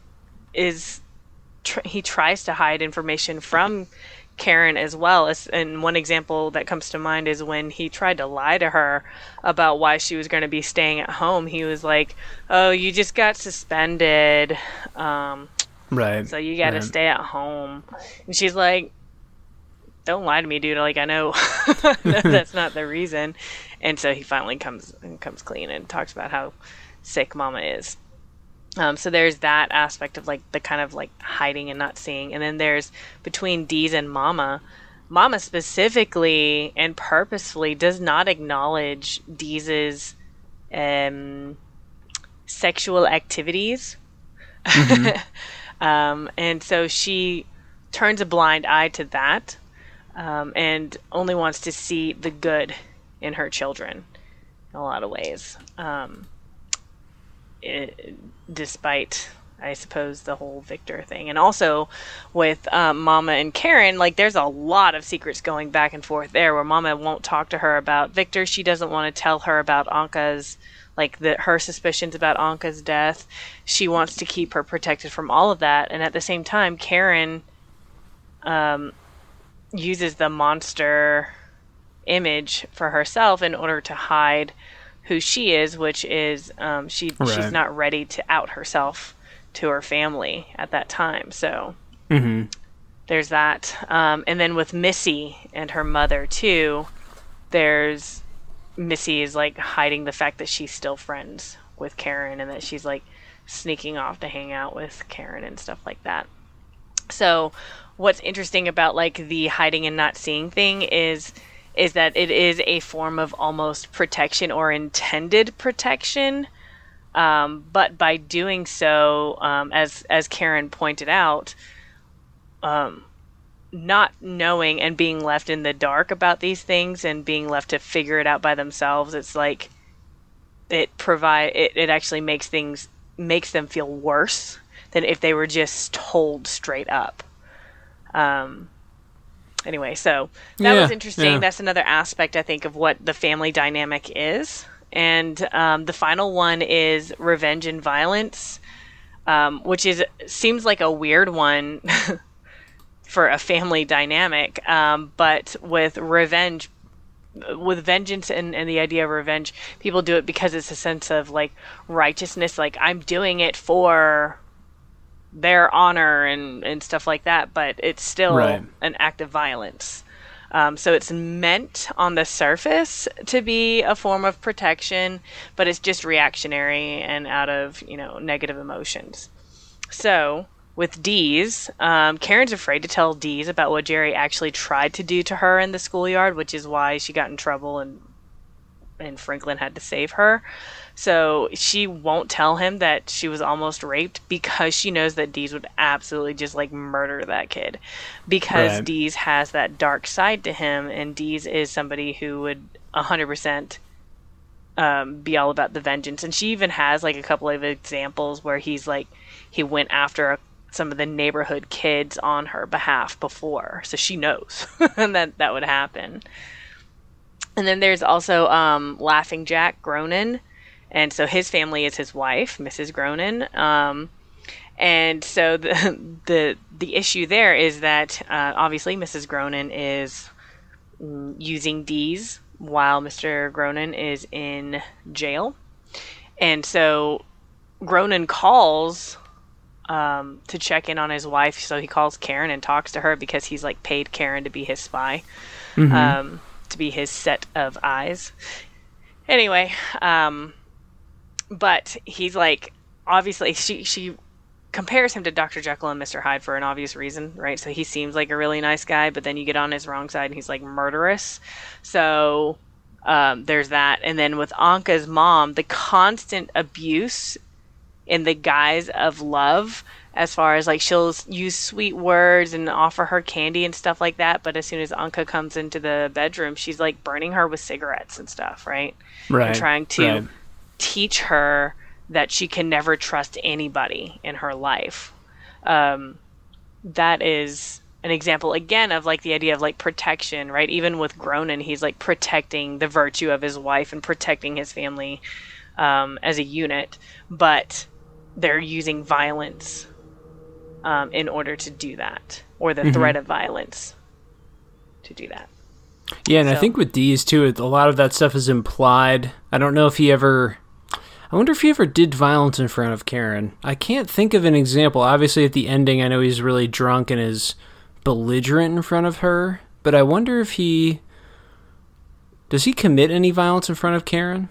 is tr- he tries to hide information from Karen as well. And one example that comes to mind is when he tried to lie to her about why she was going to be staying at home. He was like, "Oh, you just got suspended." Um, Right. So you got to right. stay at home. And she's like, don't lie to me, dude. Like I know that's not the reason. And so he finally comes and comes clean and talks about how sick Mama is. Um, so there's that aspect of like the kind of like hiding and not seeing, and then there's between Deeze and Mama. Mama specifically and purposefully does not acknowledge Deeze's um, sexual activities. Mm-hmm. Um, and so she turns a blind eye to that um, and only wants to see the good in her children in a lot of ways. Um, it, despite, I suppose, the whole Victor thing. And also with um, Mama and Karen, like there's a lot of secrets going back and forth there where Mama won't talk to her about Victor. She doesn't want to tell her about Anka's like the her suspicions about Anka's death. She wants to keep her protected from all of that, and at the same time, Karen um, uses the monster image for herself in order to hide who she is, which is um, she right. she's not ready to out herself to her family at that time. So mm-hmm. there's that, um, and then with Missy and her mother too. There's Missy is like hiding the fact that she's still friends with Karen and that she's like sneaking off to hang out with Karen and stuff like that. So, what's interesting about like the hiding and not seeing thing is is that it is a form of almost protection or intended protection. Um, but by doing so, um, as as Karen pointed out, um, not knowing and being left in the dark about these things and being left to figure it out by themselves it's like it provide it, it actually makes things makes them feel worse than if they were just told straight up. Um anyway so that yeah, was interesting. yeah. that's another aspect i think of what the family dynamic is. And um, the final one is revenge and violence um, which is seems like a weird one for a family dynamic. Um, but with revenge, with vengeance and, and the idea of revenge, people do it because it's a sense of like righteousness, like I'm doing it for their honor and, and stuff like that, but it's still right. an act of violence. Um, so it's meant on the surface to be a form of protection, but it's just reactionary and out of you know negative emotions. So with Deeze, um, Karen's afraid to tell Deeze about what Jerry actually tried to do to her in the schoolyard, which is why she got in trouble and and Franklin had to save her. So she won't tell him that she was almost raped because she knows that Deeze would absolutely just like murder that kid. Because Right. Deeze has that dark side to him, and Deeze is somebody who would 100% um, be all about the vengeance. And she even has like a couple of examples where he's like, he went after some of the neighborhood kids on her behalf before. So she knows that that would happen. And then there's also um, Laughing Jack Gronin. And so his family is his wife, Mrs. Gronin. Um, and so the, the the issue there is that uh, obviously Mrs. Gronin is using Deeze while Mr. Gronin is in jail. And so Gronin calls um, to check in on his wife. So he calls Karen and talks to her because he's like paid Karen to be his spy, um, to be his set of eyes. Anyway, um, but he's like obviously she she compares him to Dr. Jekyll and Mr. Hyde for an obvious reason, right? So he seems like a really nice guy, but then you get on his wrong side and he's like murderous. So um, there's that. And then with Anka's mom, the constant abuse in the guise of love, as far as like she'll use sweet words and offer her candy and stuff like that. But as soon as Anka comes into the bedroom, she's like burning her with cigarettes and stuff, right? Right. And trying to right. teach her that she can never trust anybody in her life. Um, that is an example again of like the idea of like protection, right? Even with Gronin, he's like protecting the virtue of his wife and protecting his family um, as a unit, but they're using violence um, in order to do that, or the threat of violence to do that. Yeah, and I think with these too, a lot of that stuff is implied. I don't know if he ever. I wonder if he ever did violence in front of Karen. I can't think of an example. Obviously, at the ending, I know he's really drunk and is belligerent in front of her. But I wonder if he. Does he commit any violence in front of Karen?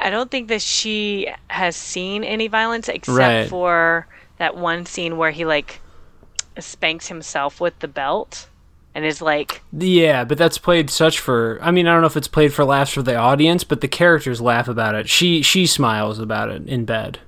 I don't think that she has seen any violence except Right. for that one scene where he like spanks himself with the belt and is like Yeah, but that's played such for. I mean, I don't know if it's played for laughs for the audience, but the characters laugh about it. She she smiles about it in bed,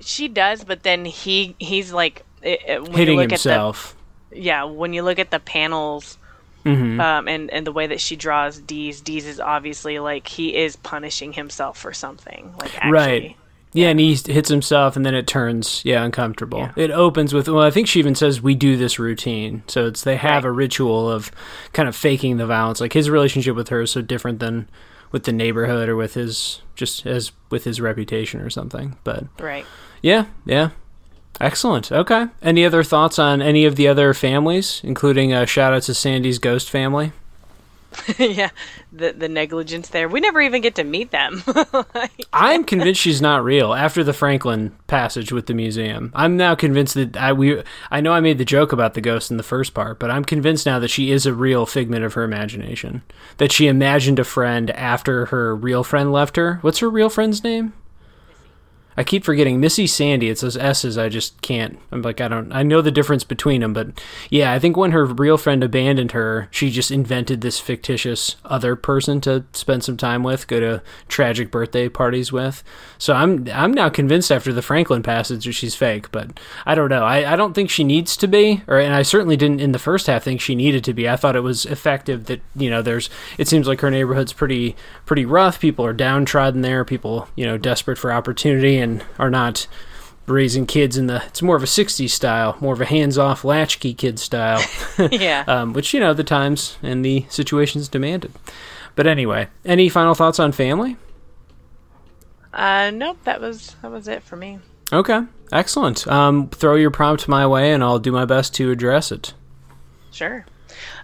she does, but then he he's like it, it- when hitting you look himself. At the, yeah, when you look at the panels. Mm-hmm. Um, and, and the way that she draws Deeze, Deeze is obviously like he is punishing himself for something. Like actually, Right. Yeah, and he hits himself, and then it turns yeah uncomfortable. Yeah. It opens with well, I think she even says we do this routine, so it's they have Right. a ritual of kind of faking the violence. Like his relationship with her is so different than with the neighborhood or with his just as with his reputation or something. But right. yeah, yeah, excellent. Okay, any other thoughts on any of the other families, including a shout out to Sandy's ghost family? yeah, the the negligence there. We never even get to meet them. I'm convinced she's not real after the Franklin passage with the museum. I'm now convinced that I we I know I made the joke about the ghost in the first part, but I'm convinced now that she is a real figment of her imagination. That she imagined a friend after her real friend left her. What's her real friend's name? I keep forgetting Missy Sandy. It's those S's. I just can't. I'm like I don't. I know the difference between them, but yeah, I think when her real friend abandoned her, she just invented this fictitious other person to spend some time with, go to tragic birthday parties with. So I'm I'm now convinced after the Franklin passage that she's fake, but I don't know. I, I don't think she needs to be, or and I certainly didn't in the first half think she needed to be. I thought it was effective that you know there's. It seems like her neighborhood's pretty pretty rough. People are downtrodden there. People you know desperate for opportunity and are not raising kids in the it's more of a 60s style more of a hands-off latchkey kid style yeah. um, which you know the times and the situations demanded but anyway any final thoughts on family Uh, nope. That was that was it for me. okay excellent um, throw your prompt my way and i'll do my best to address it Sure.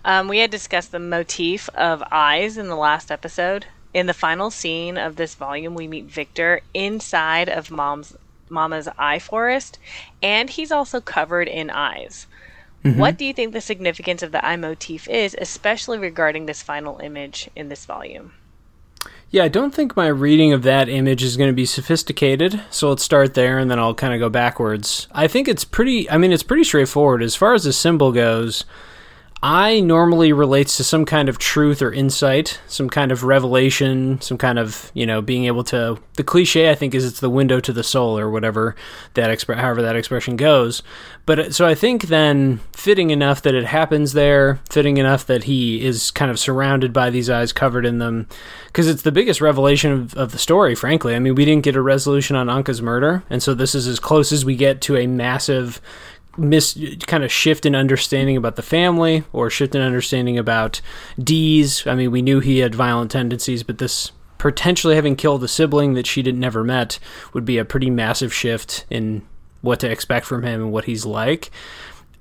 Um, we had discussed the motif of eyes in the last episode. In the final scene of this volume, we meet Victor inside of Mom's Mama's eye forest, and he's also covered in eyes. Mm-hmm. What do you think the significance of the eye motif is, especially regarding this final image in this volume? Yeah, I don't think my reading of that image is going to be sophisticated. So let's start there and then I'll kind of go backwards. I think it's pretty, I mean, it's pretty straightforward. As far as the symbol goes, I normally relates to some kind of truth or insight, some kind of revelation, some kind of you know being able to. The cliche I think is it's the window to the soul or whatever that expre- however that expression goes. But uh, so I think then fitting enough that it happens there, fitting enough that he is kind of surrounded by these eyes, covered in them, because it's the biggest revelation of, of the story. Frankly, I mean we didn't get a resolution on Anka's murder, and so this is as close as we get to a massive mis kind of shift in understanding about the family or shift in understanding about Deeze. I mean, we knew he had violent tendencies, but this potentially having killed a sibling that she didn't never met would be a pretty massive shift in what to expect from him and what he's like.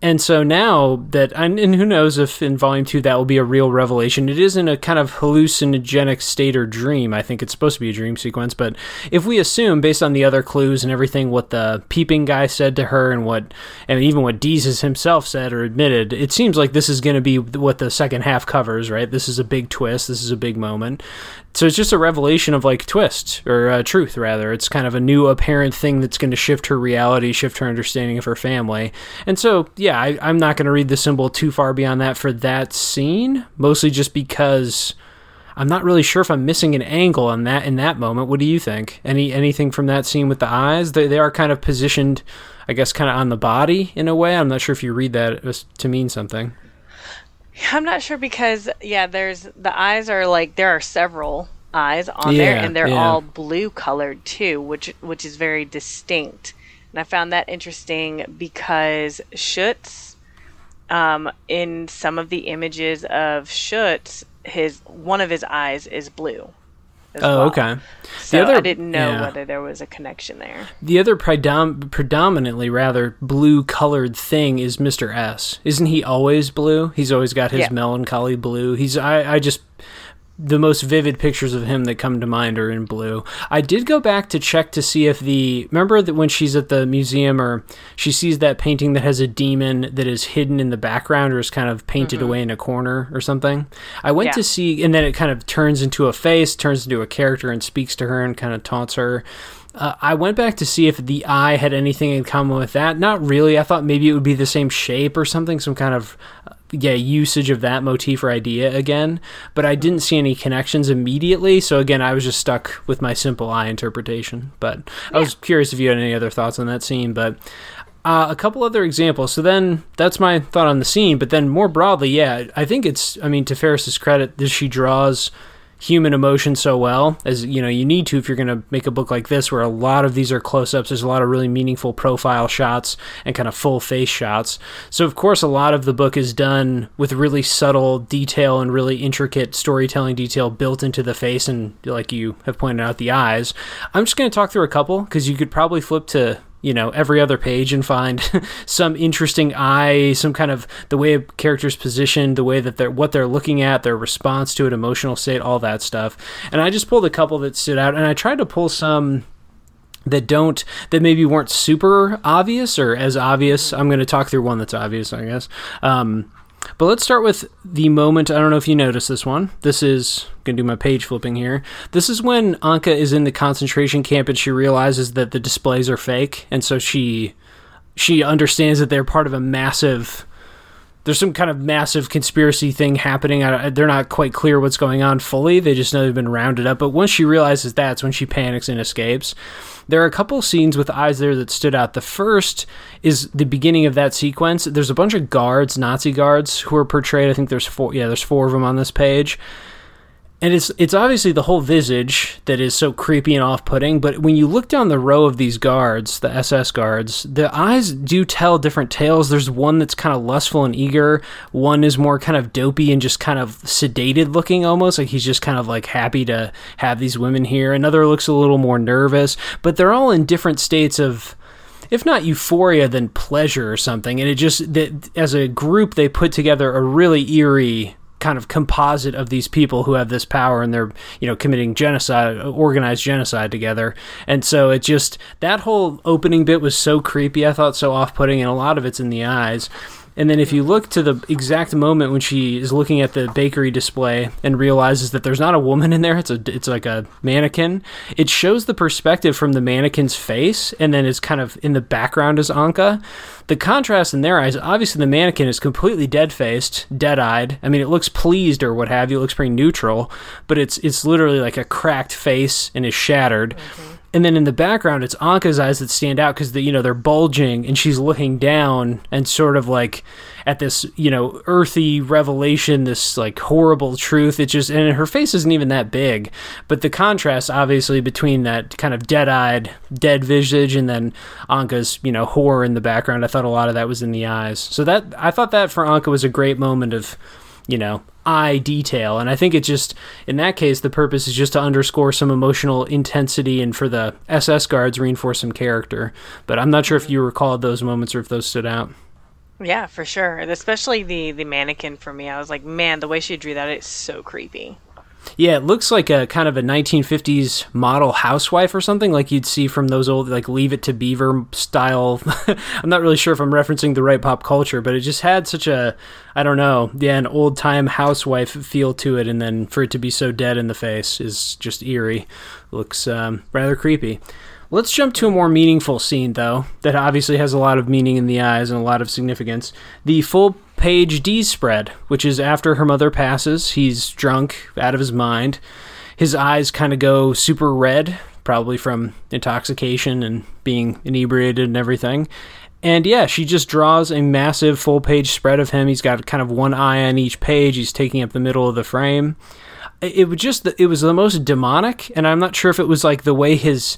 And so now that, and, who knows if in volume two that will be a real revelation. It is in a kind of hallucinogenic state or dream. I think it's supposed to be a dream sequence. But if we assume, based on the other clues and everything, what the peeping guy said to her and what, and even what Deeze himself said or admitted, it seems like this is going to be what the second half covers, right? This is a big twist. This is a big moment so it's just a revelation of like twist or uh, truth rather it's kind of a new apparent thing that's going to shift her reality shift her understanding of her family and so I, i'm not going to read the symbol too far beyond that for that scene mostly just because i'm not really sure if i'm missing an angle on that in that moment. What do you think? Any anything from that scene with the eyes? They, they are kind of positioned i guess kind of on the body in a way. I'm not sure if you read that to mean something. I'm not sure because yeah, there's the eyes are like there are several eyes on yeah, there, and they're yeah. all blue colored too, which which is very distinct. And I found that interesting because Schutz, um, in some of the images of Schutz, his one of his eyes is blue. oh, well. okay. So other, I didn't know yeah. whether there was a connection there. The other predom- predominantly rather blue colored thing is Mr. S. Isn't he always blue? He's always got his yeah. melancholy blue. He's I, I just the most vivid pictures of him that come to mind are in blue. I did go back to check to see if the remember that when she's at the museum or she sees that painting that has a demon that is hidden in the background or is kind of painted mm-hmm. away in a corner or something. I went yeah. to see and then it kind of turns into a face, turns into a character and speaks to her and kind of taunts her. Uh, I went back to see if the eye had anything in common with that. Not really. I thought maybe it would be the same shape or something, some kind of yeah usage of that motif or idea again. But I didn't see any connections immediately. So again, I was just stuck with my simple eye interpretation. But yeah. I was curious if you had any other thoughts on that scene. But uh, a couple other examples. So then that's my thought on the scene. But then more broadly, yeah, I think it's. I mean, to Ferris's credit, that she draws human emotion so well as you know you need to if you're going to make a book like this where a lot of these are close-ups. There's a lot of really meaningful profile shots and kind of full face shots. So of course a lot of the book is done with really subtle detail and really intricate storytelling detail built into the face and like you have pointed out the eyes. I'm just going to talk through a couple because you could probably flip to you know every other page and find some interesting eye some kind of the way a character's positioned the way that they're what they're looking at their response to it emotional state all that stuff. And i just pulled a couple that stood out and i tried to pull some that don't that maybe weren't super obvious or as obvious. I'm going to talk through one that's obvious i guess. Um, but let's start with the moment. I don't know if you noticed this one. This is going to do my page flipping here. This is when Anka is in the concentration camp and she realizes that the displays are fake, and so she she understands that they're part of a massive. There's some kind of massive conspiracy thing happening. they're not quite clear what's going on fully. They just know they've been rounded up. But once she realizes that's when she panics and escapes. There are a couple scenes with eyes there that stood out. The first is the beginning of that sequence. There's a bunch of guards, Nazi guards, who are portrayed. I think there's four. Yeah, there's four of them on this page and it's it's obviously the whole visage that is so creepy and off-putting but when you look down the row of these guards the ss guards the eyes do tell different tales. There's one that's kind of lustful and eager. One is more kind of dopey and just kind of sedated looking almost like he's just kind of like happy to have these women here. Another looks a little more nervous but they're all in different states of if not euphoria then pleasure or something. And it just that as a group they put together a really eerie kind of composite of these people who have this power and they're you know committing genocide organized genocide together. And so it just that whole opening bit was so creepy i thought so off-putting and a lot of it's in the eyes And then if you look to the exact moment when she is looking at the bakery display and realizes that there's not a woman in there, it's a it's like a mannequin. It shows the perspective from the mannequin's face, and then it's kind of in the background is Anka. The contrast in their eyes, obviously, the mannequin is completely dead faced, dead eyed. I mean, it looks pleased or what have you. It looks pretty neutral, but it's it's literally like a cracked face and is shattered. Mm-hmm and then in the background it's Anka's eyes that stand out because you know they're bulging and she's looking down and sort of like at this you know earthy revelation this like horrible truth. It just and her face isn't even that big. But the contrast obviously between that kind of dead-eyed dead visage and then Anka's you know horror in the background I thought a lot of that was in the eyes. So that I thought that for Anka was a great moment of you know eye detail. And i think it just in that case the purpose is just to underscore some emotional intensity and for the ss guards reinforce some character. But i'm not sure if you recall those moments or if those stood out. Yeah for sure. Especially the the mannequin for me i was like man the way she drew that is so creepy yeah, it looks like a kind of a 1950s model housewife or something like you'd see from those old like Leave It to Beaver style. I'm not really sure if I'm referencing the right pop culture, but it just had such a I don't know, yeah, an old time housewife feel to it, and then for it to be so dead in the face is just eerie. Looks um, rather creepy. Let's jump to a more meaningful scene, though, that obviously has a lot of meaning in the eyes and a lot of significance. The full page D spread, which is after her mother passes. He's drunk, out of his mind. His eyes kind of go super red, probably from intoxication and being inebriated and everything. And yeah, she just draws a massive full page spread of him. He's got kind of one eye on each page. He's taking up the middle of the frame. It was just it was the most demonic, and I'm not sure if it was like the way his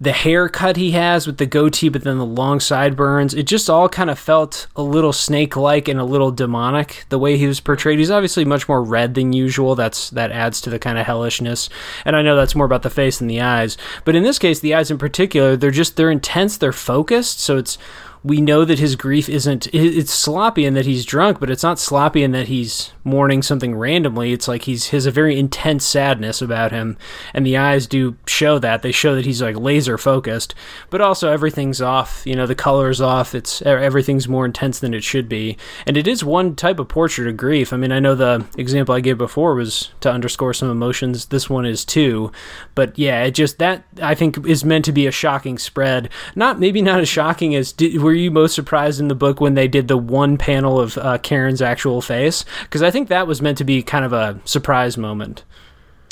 the haircut he has with the goatee, but then the long sideburns. It just all kind of felt a little snake like and a little demonic the way he was portrayed. He's obviously much more red than usual. That's that adds to the kind of hellishness. And I know that's more about the face than the eyes. But in this case, the eyes in particular, they're just they're intense, they're focused. So it's we know that his grief isn't it's sloppy in that he's drunk but it's not sloppy in that he's mourning something randomly. It's like he's has a very intense sadness about him and the eyes do show that. They show that he's like laser focused but also everything's off you know the color's off it's everything's more intense than it should be. And it is one type of portrait of grief. I mean i know the example i gave before was to underscore some emotions. This one is too. But yeah it just that i think is meant to be a shocking spread. Not maybe not as shocking as did, were you most surprised in the book when they did the one panel of uh, Karen's actual face? Because I think that was meant to be kind of a surprise moment.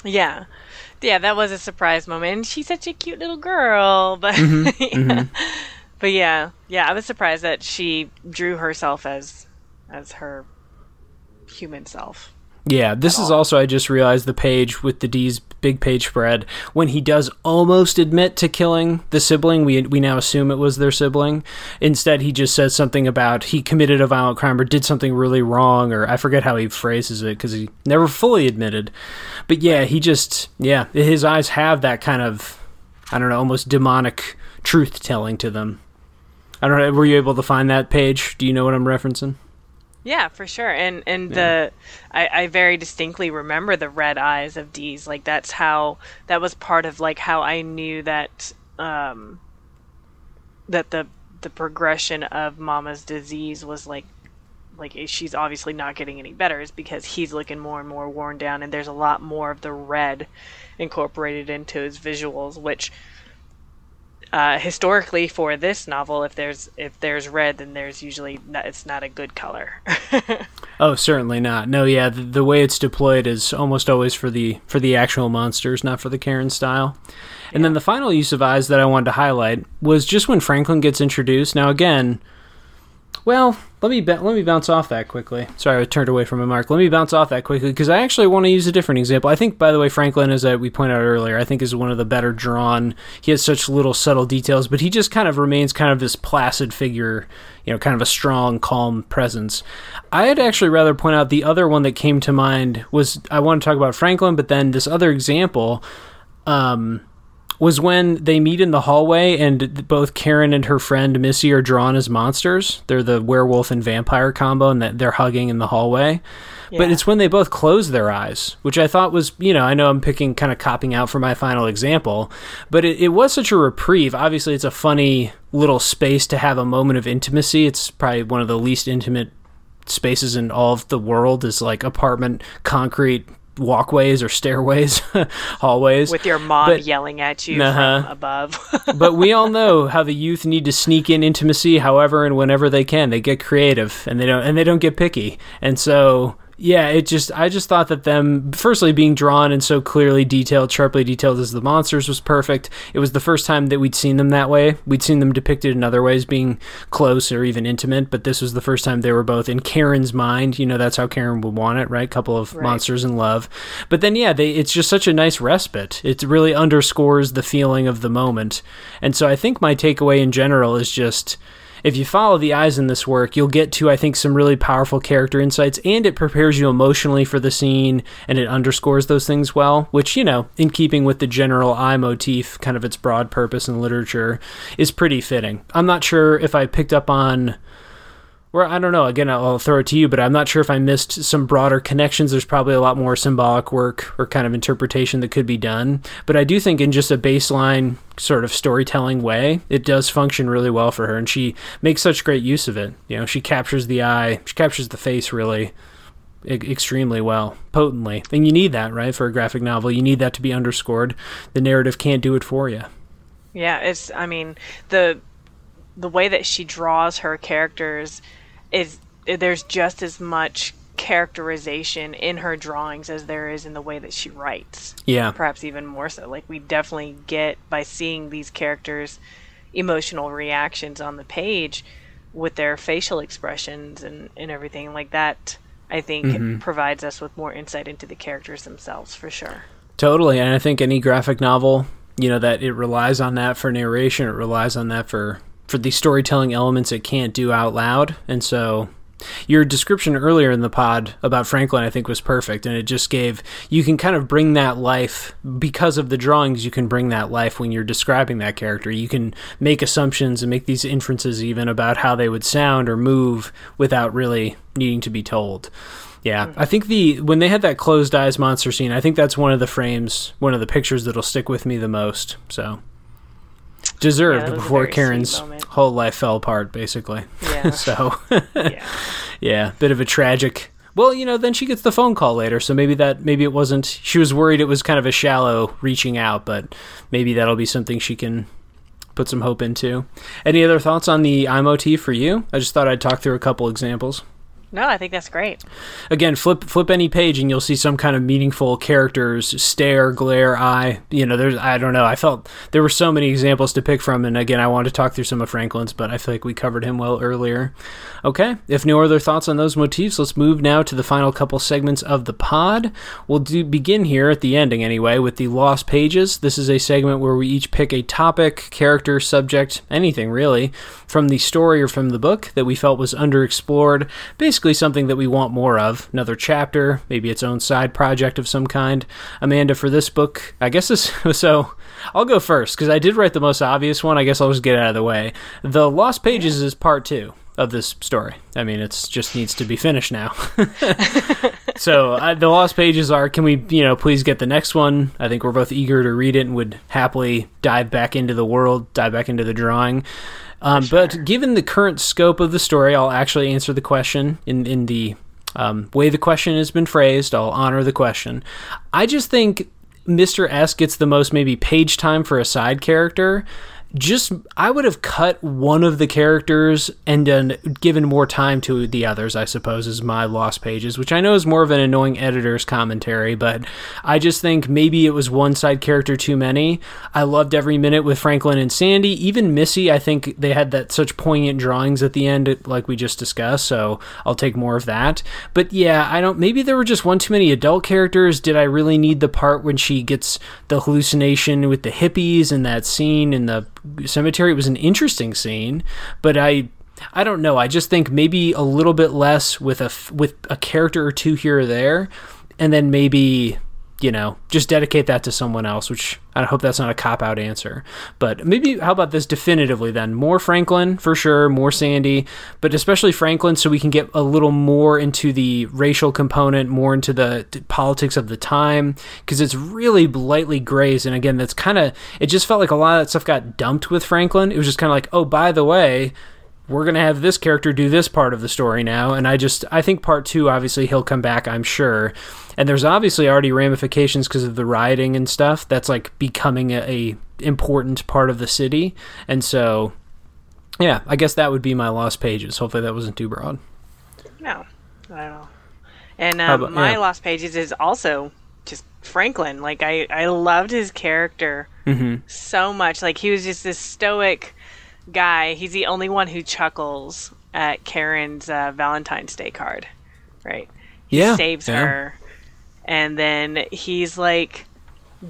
Yeah. Yeah, that was a surprise moment. And she's such a cute little girl. But mm-hmm. yeah. Mm-hmm. But yeah, yeah, I was surprised that she drew herself as as her human self. Yeah, this is also, I just realized, the page with the D's big page spread. When he does almost admit to killing the sibling, we, we now assume it was their sibling. Instead, he just says something about he committed a violent crime or did something really wrong, or I forget how he phrases it because he never fully admitted. But yeah, he just, yeah, his eyes have that kind of, I don't know, almost demonic truth telling to them. I don't know, were you able to find that page? Do you know what I'm referencing? Yeah, for sure. And and yeah. the I, I very distinctly remember the red eyes of Deeze. Like that's how that was part of like how I knew that um that the the progression of Mama's disease was like like she's obviously not getting any better is because he's looking more and more worn down and there's a lot more of the red incorporated into his visuals which uh, historically for this novel, if there's if there's red, then there's usually not, it's not a good color. oh, certainly not. No, yeah, the, the, way it's deployed is almost always for the for the actual monsters, not for the Karen style. And yeah. then the final use of eyes that I wanted to highlight was just when Franklin gets introduced. Now, again, well, let me let me bounce off that quickly. Sorry, I turned away from a mark. Let me bounce off that quickly because I actually want to use a different example. I think, by the way, Franklin, as we pointed out earlier, I think is one of the better drawn. He has such little subtle details, but he just kind of remains kind of this placid figure, you know, kind of a strong, calm presence. I'd actually rather point out the other one that came to mind was I want to talk about Franklin, but then this other example. Um, was when they meet in the hallway and both Karen and her friend Missy are drawn as monsters. They're the werewolf and vampire combo and that they're hugging in the hallway. Yeah. But it's when they both close their eyes, which I thought was, you know, I know I'm picking kind of copying out for my final example, but it, it was such a reprieve. Obviously, it's a funny little space to have a moment of intimacy. It's probably one of the least intimate spaces in all of the world is like apartment concrete walkways or stairways, hallways. With your mom but, yelling at you uh-huh. from above. but we all know how the youth need to sneak in intimacy however and whenever they can. They get creative and they don't and they don't get picky. And so yeah, it just I just thought that them firstly being drawn and so clearly detailed, sharply detailed as the monsters was perfect. It was the first time that we'd seen them that way. We'd seen them depicted in other ways being close or even intimate, but this was the first time they were both in Karen's mind. You know, that's how Karen would want it, right? Couple of right. monsters in love. But then yeah, they it's just such a nice respite. It really underscores the feeling of the moment. And so I think my takeaway in general is just if you follow the eyes in this work, you'll get to, I think, some really powerful character insights and it prepares you emotionally for the scene and it underscores those things well, which, you know, in keeping with the general eye motif, kind of its broad purpose in literature, is pretty fitting. I'm not sure if I picked up on or I don't know. Again, I'll throw it to you, but I'm not sure if I missed some broader connections. There's probably a lot more symbolic work or kind of interpretation that could be done. But I do think, in just a baseline sort of storytelling way, it does function really well for her, and she makes such great use of it. You know, she captures the eye, she captures the face really extremely well, potently. And you need that, right, for a graphic novel. You need that to be underscored. The narrative can't do it for you. Yeah, it's. I mean, the the way that she draws her characters is there's just as much characterization in her drawings as there is in the way that she writes. Yeah. Perhaps even more so. Like we definitely get by seeing these characters emotional reactions on the page with their facial expressions and, and everything like that I think mm-hmm. provides us with more insight into the characters themselves for sure. Totally. And I think any graphic novel, you know, that it relies on that for narration, it relies on that for for the storytelling elements it can't do out loud. And so your description earlier in the pod about Franklin, I think, was perfect. And it just gave, you can kind of bring that life because of the drawings, you can bring that life when you're describing that character. You can make assumptions and make these inferences even about how they would sound or move without really needing to be told. Yeah, hmm. I think the when they had that closed eyes monster scene, I think that's one of the frames, one of the pictures that'll stick with me the most. So deserved yeah, before Karen's whole life fell apart, basically. Yeah. so, yeah. yeah, bit of a tragic. Well, you know, then she gets the phone call later, so maybe that maybe it wasn't. She was worried it was kind of a shallow reaching out, but maybe that'll be something she can put some hope into. Any other thoughts on the motif for you? I just thought I'd talk through a couple examples. No, I think that's great. Again, flip flip any page and you'll see some kind of meaningful characters stare, glare, eye. You know, there's I don't know. I felt there were so many examples to pick from, and again, I wanted to talk through some of Franklin's, but I feel like we covered him well earlier. Okay, if no other thoughts on those motifs, let's move now to the final couple segments of the pod. We'll do begin here at the ending anyway with the lost pages. This is a segment where we each pick a topic, character, subject, anything really, from the story or from the book that we felt was underexplored. Basically basically something that we want more of. Another chapter, maybe its own side project of some kind. Amanda, for this book, I guess this. So I'll go first because I did write the most obvious one. I guess I'll just get out of the way. The Lost Pages is part two of this story. I mean, it just needs to be finished now. so uh, the lost pages are. Can we, you know, please get the next one? I think we're both eager to read it and would happily dive back into the world, dive back into the drawing. Um, sure. But given the current scope of the story, I'll actually answer the question in in the um, way the question has been phrased. I'll honor the question. I just think Mr. S gets the most maybe page time for a side character just I would have cut one of the characters and given more time to the others, I suppose, is my lost pages, which I know is more of an annoying editor's commentary, but I just think maybe it was one side character too many. I loved every minute with Franklin and Sandy. Even Missy, I think they had that such poignant drawings at the end, like we just discussed, so I'll take more of that. But yeah, I don't maybe there were just one too many adult characters. Did I really need the part when she gets the hallucination with the hippies and that scene in the cemetery. Was an interesting scene, but I I don't know. I just think maybe a little bit less with a with a character or two here or there, and then maybe you know, just dedicate that to someone else, which I hope that's not a cop out answer. But maybe, how about this definitively then? More Franklin for sure, more Sandy, but especially Franklin so we can get a little more into the racial component, more into the politics of the time, because it's really lightly grazed. And again, that's kind of, it just felt like a lot of that stuff got dumped with Franklin. It was just kind of like, oh, by the way, we're going to have this character do this part of the story now. And I just, I think part two, obviously, he'll come back, I'm sure. And there's obviously already ramifications because of the rioting and stuff. That's like becoming a, a, important part of the city. And so, yeah, I guess that would be my lost pages. Hopefully that wasn't too broad. No, not at all. And um, about, my yeah. lost pages is also just Franklin. Like I, I loved his character mm-hmm. so much. Like he was just this stoic guy. He's the only one who chuckles at Karen's uh, Valentine's Day card, right? He yeah, saves yeah. her, and then he's like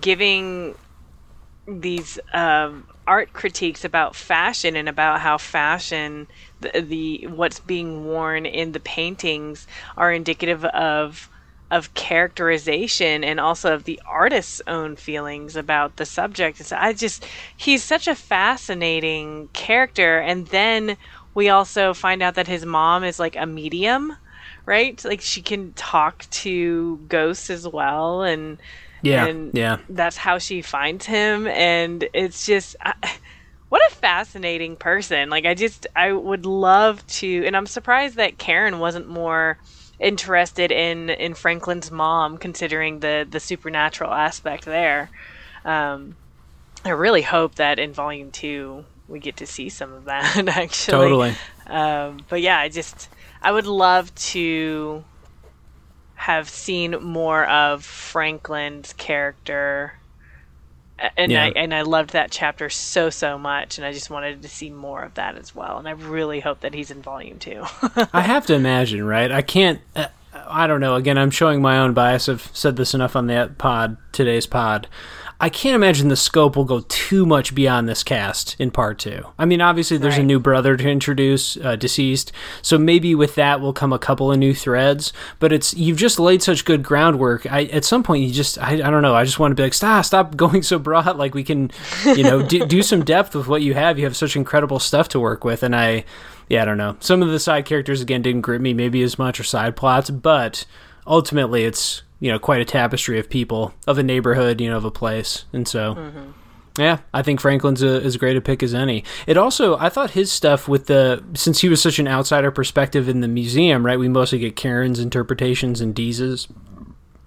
giving these um, art critiques about fashion and about how fashion, the, the what's being worn in the paintings, are indicative of of characterization and also of the artist's own feelings about the subject. So I just he's such a fascinating character and then we also find out that his mom is like a medium, right? Like she can talk to ghosts as well and yeah, and yeah. That's how she finds him and it's just I, what a fascinating person. Like I just I would love to and I'm surprised that Karen wasn't more interested in in Franklin's mom, considering the the supernatural aspect there. Um, I really hope that in volume two we get to see some of that actually. Totally. Um, but yeah, I just I would love to have seen more of Franklin's character and yeah. I and I loved that chapter so so much, and I just wanted to see more of that as well. And I really hope that he's in volume two. I have to imagine, right? I can't. Uh, I don't know. Again, I'm showing my own bias. I've said this enough on the pod today's pod. I can't imagine the scope will go too much beyond this cast in part two. I mean, obviously, there's right. a new brother to introduce, uh, deceased, so maybe with that will come a couple of new threads. But it's you've just laid such good groundwork. I at some point you just I, I don't know. I just want to be like stop stop going so broad. Like we can you know do, do some depth with what you have. You have such incredible stuff to work with, and I yeah I don't know. Some of the side characters again didn't grip me maybe as much or side plots, but ultimately it's you know quite a tapestry of people of a neighborhood you know of a place. And so mm-hmm. yeah i think franklin's a, as great a pick as any. It also i thought his stuff with the since he was such an outsider perspective in the museum right we mostly get karen's interpretations and deeze's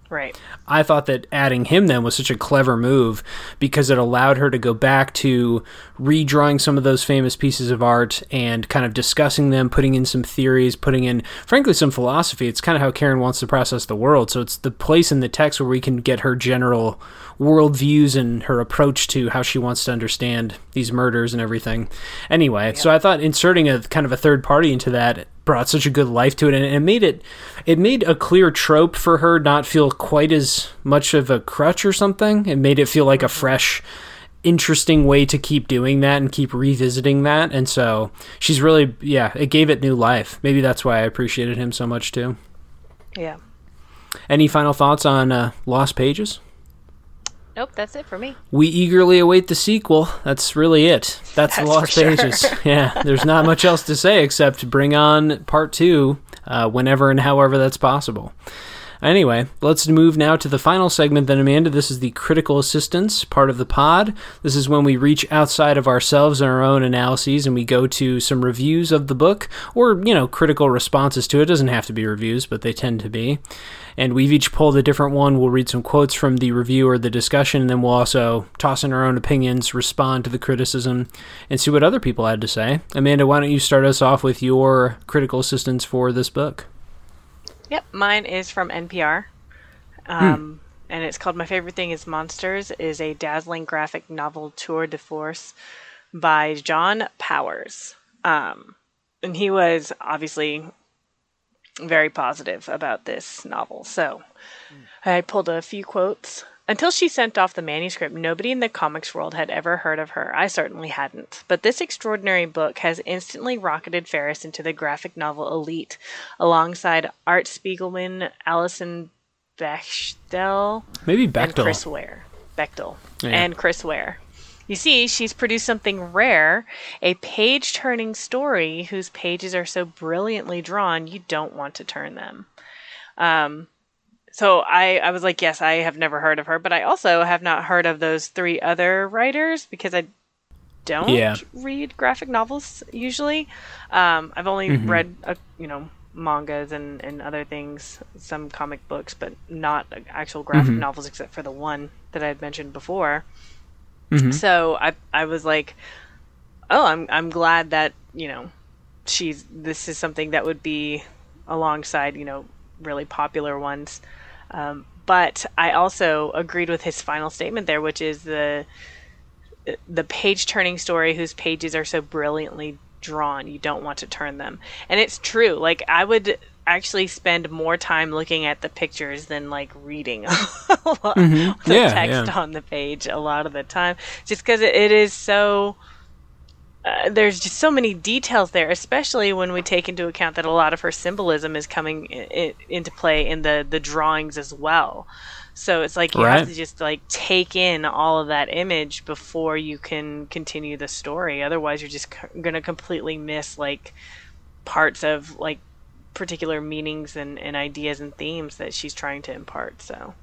Right. I thought that adding him then was such a clever move because it allowed her to go back to redrawing some of those famous pieces of art and kind of discussing them, putting in some theories, putting in, frankly, some philosophy. It's kind of how Karen wants to process the world. So it's the place in the text where we can get her general worldviews and her approach to how she wants to understand these murders and everything. Anyway, yeah. so I thought inserting a kind of a third party into that brought such a good life to it and it made it it made a clear trope for her not feel quite as much of a crutch or something. It made it feel like a mm-hmm. fresh interesting way to keep doing that and keep revisiting that. And so she's really, yeah, it gave it new life. Maybe that's why I appreciated him so much too. Yeah. Any final thoughts on uh, Lost Pages? Nope, that's it for me. We eagerly await the sequel. That's really it. That's, that's the Lost sure. Pages. yeah, there's not much else to say except bring on part two uh, whenever and however that's possible. Anyway, let's move now to the final segment then, Amanda. This is the critical assistance part of the pod. This is when we reach outside of ourselves and our own analyses and we go to some reviews of the book or, you know, critical responses to it. it doesn't have to be reviews, but they tend to be. And we've each pulled a different one. We'll read some quotes from the review or the discussion, and then we'll also toss in our own opinions, respond to the criticism, and see what other people had to say. Amanda, why don't you start us off with your critical assistance for this book? Yep, mine is from NPR. Hmm. Um, hmm. And it's called My Favorite Thing is Monsters, is a dazzling graphic novel tour de force by John Powers. Um, and he was obviously very positive about this novel. So mm. I pulled a few quotes. Until she sent off the manuscript, nobody in the comics world had ever heard of her. I certainly hadn't. But this extraordinary book has instantly rocketed Ferris into the graphic novel elite, alongside Art Spiegelman, Alison Bechdel. Maybe And Bechtel. Chris Ware. Bechtel. Yeah. And Chris Ware. You see, she's produced something rare a page turning story whose pages are so brilliantly drawn you don't want to turn them. Um, so I, I was like, yes, I have never heard of her, but I also have not heard of those three other writers because I don't Yeah. read graphic novels usually. Um, I've only Mhm. read, uh, you know, mangas and, and other things, some comic books, but not actual graphic Mhm. novels except for the one that I had mentioned before. Mhm. So I I was like, oh, I'm I'm glad that you know she's this is something that would be alongside you know really popular ones. Um, but I also agreed with his final statement there, which is the the page turning story whose pages are so brilliantly drawn you don't want to turn them and it's true like i would actually spend more time looking at the pictures than like reading the Mhm. Yeah, text yeah. on the page a lot of the time just because it, it is so uh, there's just so many details there, especially when we take into account that a lot of her symbolism is coming into play in the the drawings as well. So it's like you Right. have to just like take in all of that image before you can continue the story. Otherwise, you're just c- gonna completely miss like parts of like particular meanings and, and ideas and themes that she's trying to impart. So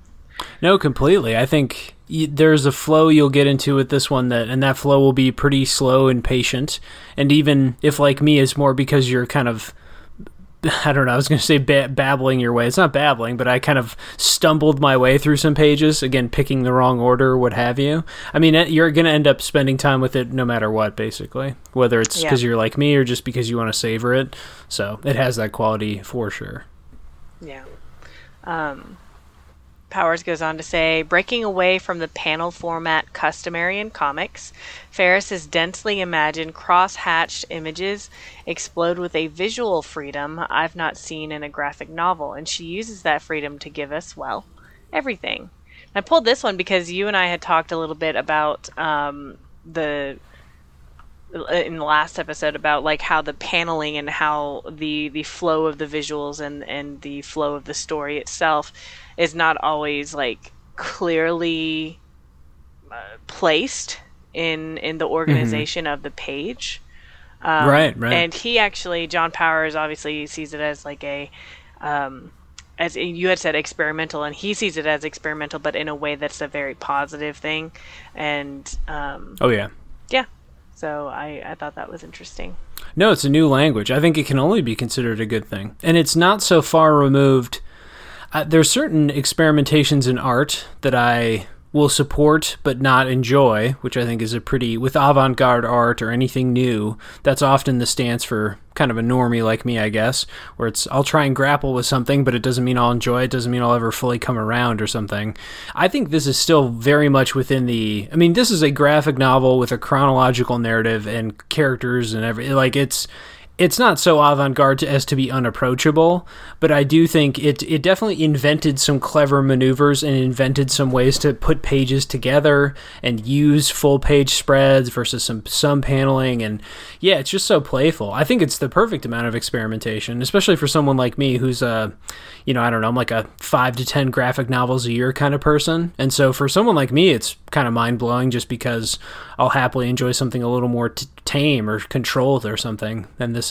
No, completely. I think y- there's a flow you'll get into with this one that, and that flow will be pretty slow and patient. And even if, like me, is more because you're kind of, I don't know, I was going to say ba- babbling your way. It's not babbling, but I kind of stumbled my way through some pages, again, picking the wrong order, what have you. I mean, you're going to end up spending time with it no matter what, basically, whether it's Yeah. because you're like me or just because you want to savor it. So it has that quality for sure. Yeah. Um, Powers goes on to say, breaking away from the panel format customary in comics, Ferris's densely imagined cross-hatched images explode with a visual freedom I've not seen in a graphic novel, and she uses that freedom to give us, well, everything. I pulled this one because you and I had talked a little bit about um, the in the last episode about like how the paneling and how the the flow of the visuals and and the flow of the story itself is not always like clearly uh, placed in in the organization of the page um, Right, right. and he actually john powers obviously sees it as like a um as you had said experimental and he sees it as experimental but in a way that's a very positive thing and um Oh, yeah. yeah. So I, I thought that was interesting. No, it's a new language. I think it can only be considered a good thing. And it's not so far removed. Uh, there's certain experimentations in art that I will support but not enjoy, which I think is a pretty, with avant garde art or anything new, that's often the stance for kind of a normie like me, I guess, where it's, I'll try and grapple with something, but it doesn't mean I'll enjoy it, doesn't mean I'll ever fully come around or something. I think this is still very much within the, I mean, this is a graphic novel with a chronological narrative and characters and every, like, it's, it's not so avant-garde as to be unapproachable, but I do think it it definitely invented some clever maneuvers and invented some ways to put pages together and use full page spreads versus some some paneling and yeah, it's just so playful. I think it's the perfect amount of experimentation, especially for someone like me who's a you know, I don't know, I'm like a 5 to 10 graphic novels a year kind of person. And so for someone like me, it's kind of mind-blowing just because I'll happily enjoy something a little more t- tame or controlled or something. And this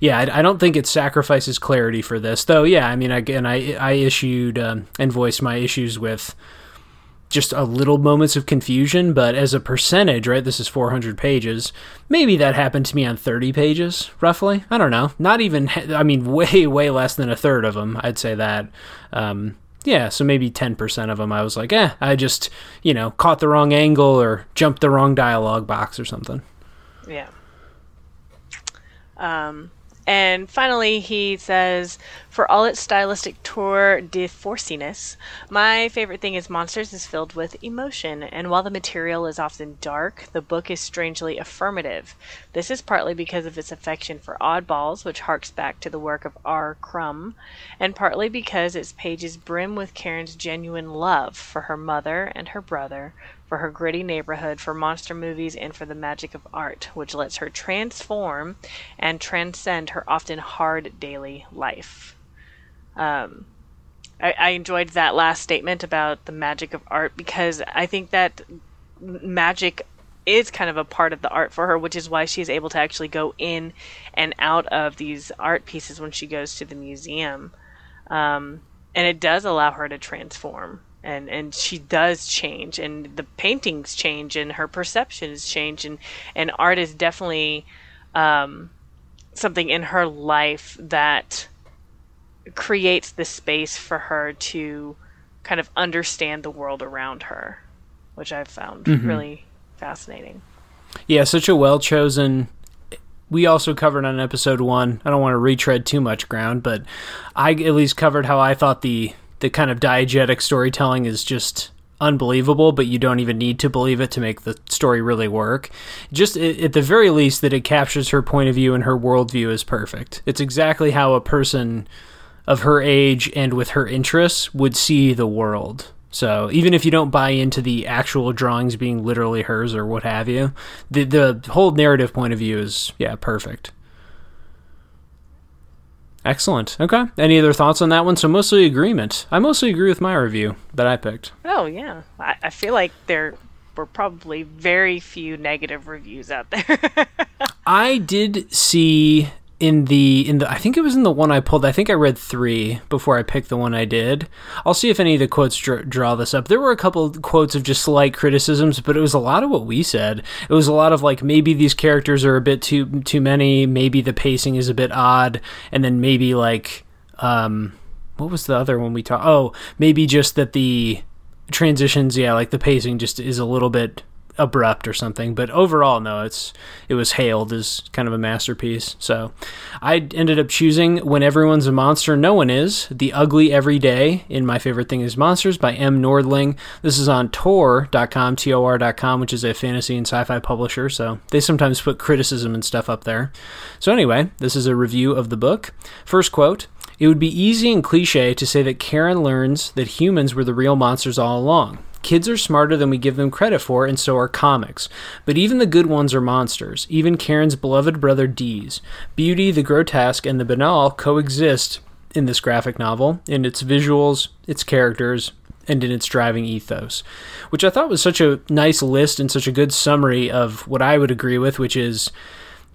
yeah, I, I don't think it sacrifices clarity for this, though. Yeah, I mean, again, I I issued um, and voiced my issues with just a little moments of confusion, but as a percentage, right? This is 400 pages. Maybe that happened to me on 30 pages, roughly. I don't know. Not even. I mean, way way less than a third of them. I'd say that. Um, yeah, so maybe 10% of them I was like, eh, I just, you know, caught the wrong angle or jumped the wrong dialogue box or something. Yeah. Um, and finally, he says, for all its stylistic tour de forciness, my favorite thing is Monsters is filled with emotion, and while the material is often dark, the book is strangely affirmative. This is partly because of its affection for oddballs, which harks back to the work of R. Crumb, and partly because its pages brim with Karen's genuine love for her mother and her brother, for her gritty neighborhood, for monster movies, and for the magic of art, which lets her transform and transcend her often hard daily life. Um, I, I enjoyed that last statement about the magic of art because I think that magic is kind of a part of the art for her, which is why she's able to actually go in and out of these art pieces when she goes to the museum. Um, and it does allow her to transform. And, and she does change, and the paintings change, and her perceptions change, and, and art is definitely um, something in her life that creates the space for her to kind of understand the world around her, which I've found mm-hmm. really fascinating. Yeah, such a well chosen. We also covered on episode one. I don't want to retread too much ground, but I at least covered how I thought the the kind of diegetic storytelling is just unbelievable, but you don't even need to believe it to make the story really work. Just at the very least, that it captures her point of view and her worldview is perfect. It's exactly how a person of her age and with her interests would see the world. So even if you don't buy into the actual drawings being literally hers or what have you, the the whole narrative point of view is yeah perfect. Excellent. Okay. Any other thoughts on that one? So mostly agreement. I mostly agree with my review that I picked. Oh yeah, I, I feel like there were probably very few negative reviews out there. I did see in the in the I think it was in the one I pulled. I think I read three before I picked the one I did. I'll see if any of the quotes dr- draw this up. There were a couple quotes of just slight criticisms, but it was a lot of what we said. It was a lot of like maybe these characters are a bit too too many, maybe the pacing is a bit odd, and then maybe like um what was the other one we talked? Oh, maybe just that the transitions, yeah, like the pacing just is a little bit abrupt or something. But overall, no, it's it was hailed as kind of a masterpiece. So I ended up choosing When Everyone's a Monster, No One Is, The Ugly Every Day in My Favorite Thing is Monsters by M. Nordling. This is on Tor.com, T O R.com, which is a fantasy and sci fi publisher. So they sometimes put criticism and stuff up there. So anyway, this is a review of the book. First quote. It would be easy and cliche to say that Karen learns that humans were the real monsters all along. Kids are smarter than we give them credit for, and so are comics. But even the good ones are monsters, even Karen's beloved brother Deeze. Beauty, the grotesque, and the banal coexist in this graphic novel, in its visuals, its characters, and in its driving ethos, which I thought was such a nice list and such a good summary of what I would agree with, which is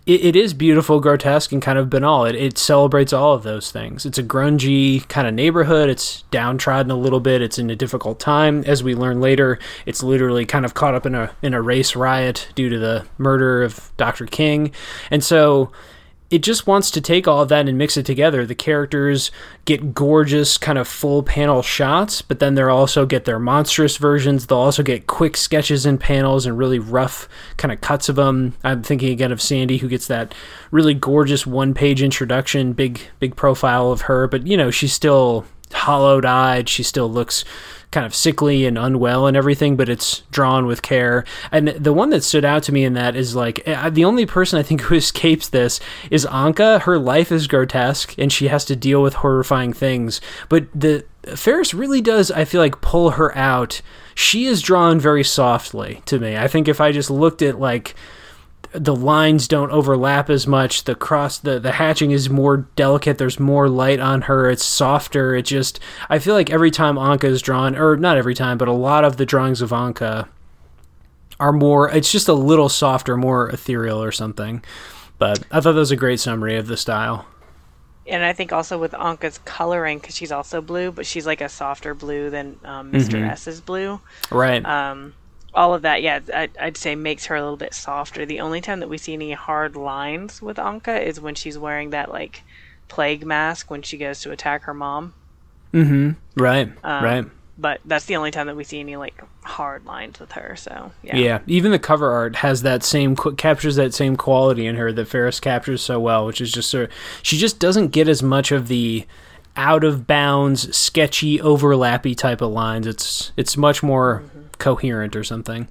it, it is beautiful, grotesque, and kind of banal. It, it celebrates all of those things. It's a grungy kind of neighborhood. It's downtrodden a little bit. It's in a difficult time. As we learn later, it's literally kind of caught up in a in a race riot due to the murder of Dr. King, and so it just wants to take all of that and mix it together. The characters get gorgeous, kind of full panel shots, but then they'll also get their monstrous versions. They'll also get quick sketches in panels and really rough kind of cuts of them. I'm thinking again of Sandy, who gets that really gorgeous one page introduction, big, big profile of her, but you know, she's still hollowed eyed. She still looks kind of sickly and unwell and everything, but it's drawn with care. And the one that stood out to me in that is like eh, the only person I think who escapes this is Anka. Her life is grotesque and she has to deal with horrifying things. But the Ferris really does, I feel like, pull her out. She is drawn very softly to me. I think if I just looked at like the lines don't overlap as much. The cross, the the hatching is more delicate. There's more light on her. It's softer. It just, I feel like every time Anka is drawn, or not every time, but a lot of the drawings of Anka are more. It's just a little softer, more ethereal or something. But I thought that was a great summary of the style. And I think also with Anka's coloring, because she's also blue, but she's like a softer blue than um, mister mm-hmm. S's blue. Right. Um, all of that, yeah, I'd, I'd, say makes her a little bit softer. The only time that we see any hard lines with Anka is when she's wearing that like plague mask when she goes to attack her mom. Mm-hmm. Right. Um, right. But that's the only time that we see any like hard lines with her. So yeah. Yeah. Even the cover art has that same captures that same quality in her that Ferris captures so well, which is just sort of, she just doesn't get as much of the out of bounds, sketchy, overlappy type of lines. It's it's much more. Mm-hmm coherent or something.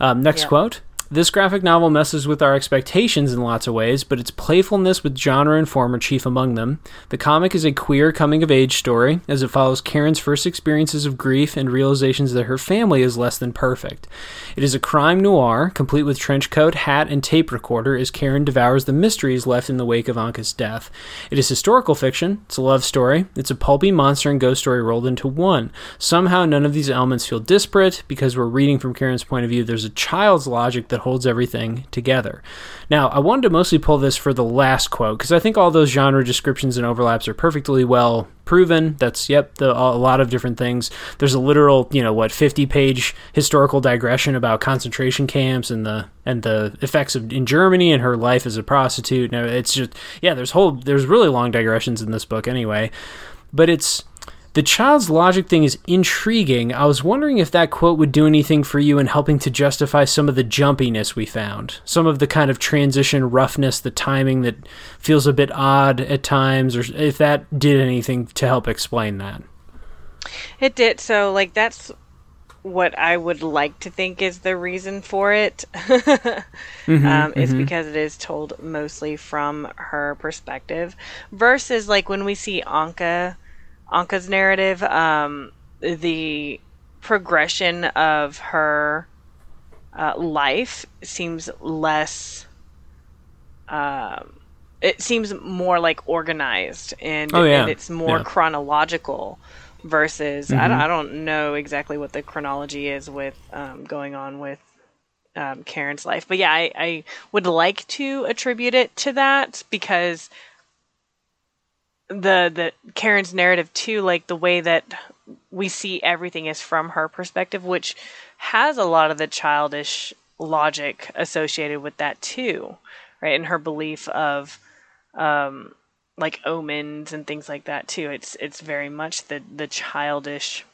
Um, next quote. This graphic novel messes with our expectations in lots of ways, but its playfulness with genre and form are chief among them. The comic is a queer coming of age story, as it follows Karen's first experiences of grief and realizations that her family is less than perfect. It is a crime noir, complete with trench coat, hat, and tape recorder, as Karen devours the mysteries left in the wake of Anka's death. It is historical fiction, it's a love story, it's a pulpy monster and ghost story rolled into one. Somehow, none of these elements feel disparate because we're reading from Karen's point of view. There's a child's logic that holds everything together. Now, I wanted to mostly pull this for the last quote because I think all those genre descriptions and overlaps are perfectly well proven. That's yep, the, a lot of different things. There's a literal, you know, what 50 page historical digression about concentration camps and the and the effects of in Germany and her life as a prostitute. Now, it's just yeah, there's whole there's really long digressions in this book anyway, but it's the child's logic thing is intriguing. I was wondering if that quote would do anything for you in helping to justify some of the jumpiness we found, some of the kind of transition roughness, the timing that feels a bit odd at times, or if that did anything to help explain that. It did. So, like, that's what I would like to think is the reason for it. mm-hmm, um, is mm-hmm. because it is told mostly from her perspective, versus like when we see Anka Anka's narrative, um, the progression of her uh, life seems less. Um, it seems more like organized and, oh, yeah. and it's more yeah. chronological versus mm-hmm. I, don't, I, don't, know exactly what the chronology is with um, going on with um, Karen's life, but yeah, I, I would like to attribute it to that because the the Karen's narrative too, like the way that we see everything is from her perspective, which has a lot of the childish logic associated with that too, right? And her belief of um, like omens and things like that too. It's it's very much the the childish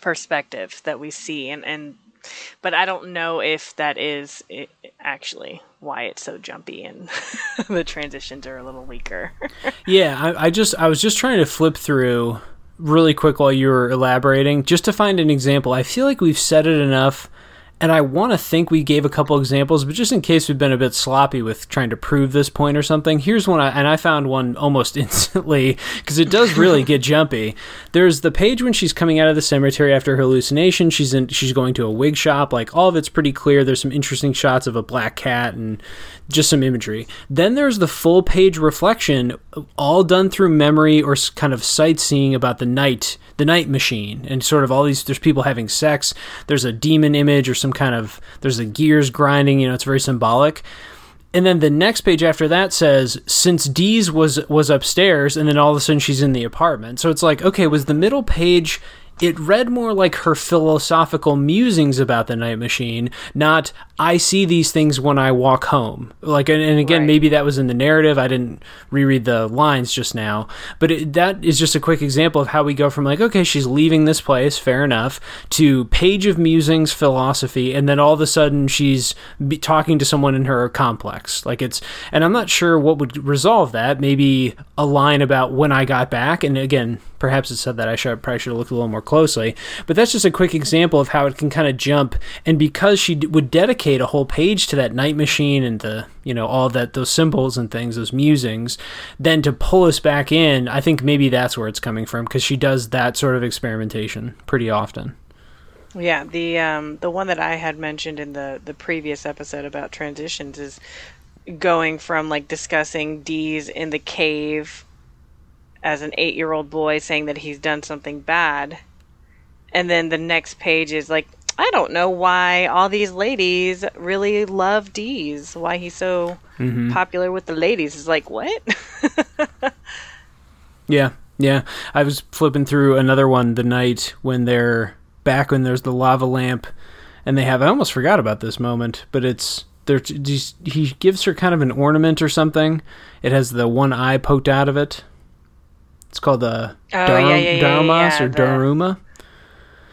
perspective that we see, and and but I don't know if that is it, actually why it's so jumpy and the transitions are a little weaker. yeah, I, I just I was just trying to flip through really quick while you were elaborating just to find an example. I feel like we've said it enough and I want to think we gave a couple examples, but just in case we've been a bit sloppy with trying to prove this point or something, here's one. I, and I found one almost instantly because it does really get jumpy. There's the page when she's coming out of the cemetery after her hallucination. She's in. She's going to a wig shop. Like all of it's pretty clear. There's some interesting shots of a black cat and just some imagery. Then there's the full page reflection, all done through memory or kind of sightseeing about the night, the night machine, and sort of all these. There's people having sex. There's a demon image or some kind of. There's the gears grinding. You know, it's very symbolic. And then the next page after that says, since Deeze was was upstairs, and then all of a sudden she's in the apartment. So it's like, okay, was the middle page it read more like her philosophical musings about the night machine, not I see these things when I walk home. Like, and, and again, right. maybe that was in the narrative. I didn't reread the lines just now, but it, that is just a quick example of how we go from like, okay, she's leaving this place, fair enough, to page of musings, philosophy, and then all of a sudden she's talking to someone in her complex. Like it's, and I'm not sure what would resolve that. Maybe a line about when I got back, and again, perhaps it said that I should probably should have looked a little more closely. But that's just a quick example of how it can kind of jump. And because she d- would dedicate a whole page to that night machine and the you know all that those symbols and things, those musings, then to pull us back in, I think maybe that's where it's coming from because she does that sort of experimentation pretty often. Yeah, the um, the one that I had mentioned in the the previous episode about transitions is going from like discussing Deeze in the cave as an eight year old boy saying that he's done something bad. And then the next page is like, I don't know why all these ladies really love Deeze. Why he's so mm-hmm. popular with the ladies. Is like, what? yeah, yeah. I was flipping through another one the night when they're back when there's the lava lamp and they have, I almost forgot about this moment, but it's, there. he gives her kind of an ornament or something. It has the one eye poked out of it it's called the oh, Dar- yeah, yeah, yeah, or the... Daruma.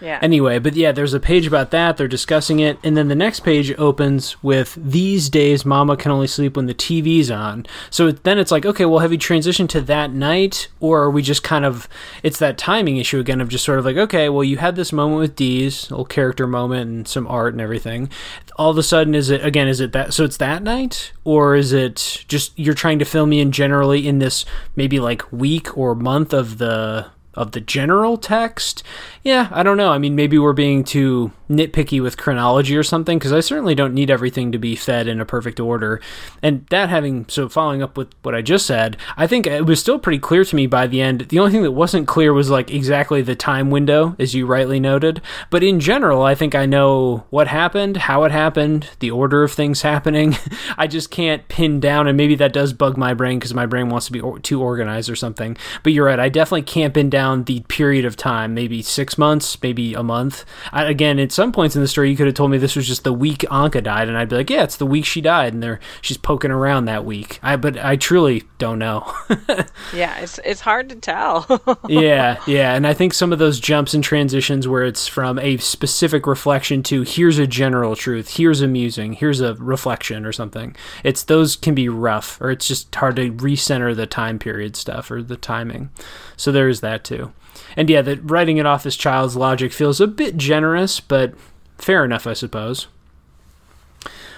Yeah. Anyway, but yeah, there's a page about that. They're discussing it, and then the next page opens with "These days, Mama can only sleep when the TV's on." So then it's like, okay, well, have you transitioned to that night, or are we just kind of? It's that timing issue again of just sort of like, okay, well, you had this moment with Deeze little character moment and some art and everything. All of a sudden, is it again? Is it that? So it's that night, or is it just you're trying to fill me in generally in this maybe like week or month of the of the general text. Yeah, I don't know. I mean, maybe we're being too nitpicky with chronology or something because I certainly don't need everything to be fed in a perfect order. And that having so following up with what I just said, I think it was still pretty clear to me by the end. The only thing that wasn't clear was like exactly the time window, as you rightly noted. But in general, I think I know what happened, how it happened, the order of things happening. I just can't pin down, and maybe that does bug my brain because my brain wants to be or- too organized or something. But you're right, I definitely can't pin down the period of time, maybe six months, maybe a month. I, again, at some points in the story, you could have told me this was just the week Anka died, and I'd be like, yeah, it's the week she died, and there she's poking around that week. I but I truly don't know. yeah, it's it's hard to tell. yeah, yeah, and I think some of those jumps and transitions where it's from a specific reflection to here's a general truth, here's a musing, here's a reflection or something. It's those can be rough, or it's just hard to recenter the time period stuff or the timing. So there's that too. And yeah, that writing it off as child's logic feels a bit generous, but fair enough, I suppose.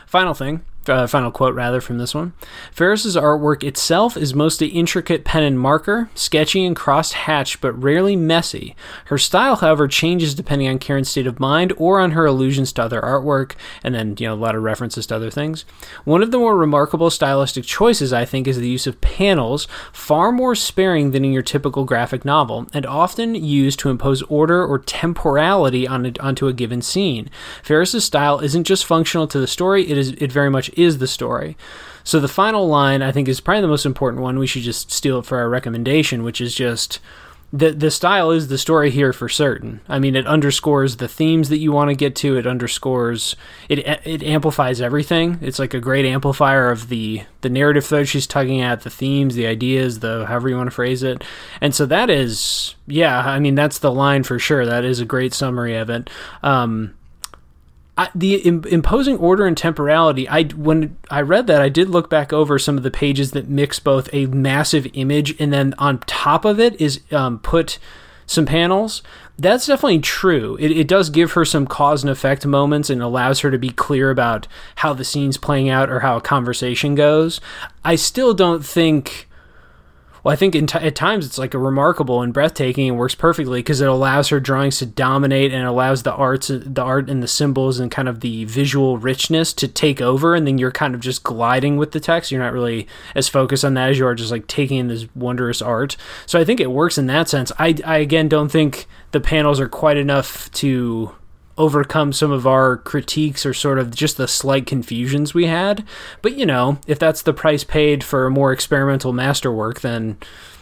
Final thing uh, final quote rather from this one. Ferris's artwork itself is mostly intricate pen and marker, sketchy and crossed hatched, but rarely messy. Her style, however, changes depending on Karen's state of mind or on her allusions to other artwork, and then you know a lot of references to other things. One of the more remarkable stylistic choices, I think, is the use of panels, far more sparing than in your typical graphic novel, and often used to impose order or temporality on a, onto a given scene. Ferris's style isn't just functional to the story; it is it very much is the story. So the final line I think is probably the most important one. We should just steal it for our recommendation, which is just the the style is the story here for certain. I mean, it underscores the themes that you want to get to. It underscores it. It amplifies everything. It's like a great amplifier of the the narrative thread she's tugging at, the themes, the ideas, the however you want to phrase it. And so that is, yeah. I mean, that's the line for sure. That is a great summary of it. Um, I, the Im- imposing order and temporality. I when I read that, I did look back over some of the pages that mix both a massive image and then on top of it is um, put some panels. That's definitely true. It, it does give her some cause and effect moments and allows her to be clear about how the scene's playing out or how a conversation goes. I still don't think well, I think t- at times it's like a remarkable and breathtaking and works perfectly because it allows her drawings to dominate and allows the arts, the art and the symbols and kind of the visual richness to take over, and then you're kind of just gliding with the text. You're not really as focused on that as you are just like taking in this wondrous art. So I think it works in that sense. I, I again don't think the panels are quite enough to overcome some of our critiques or sort of just the slight confusions we had. But you know, if that's the price paid for a more experimental masterwork, then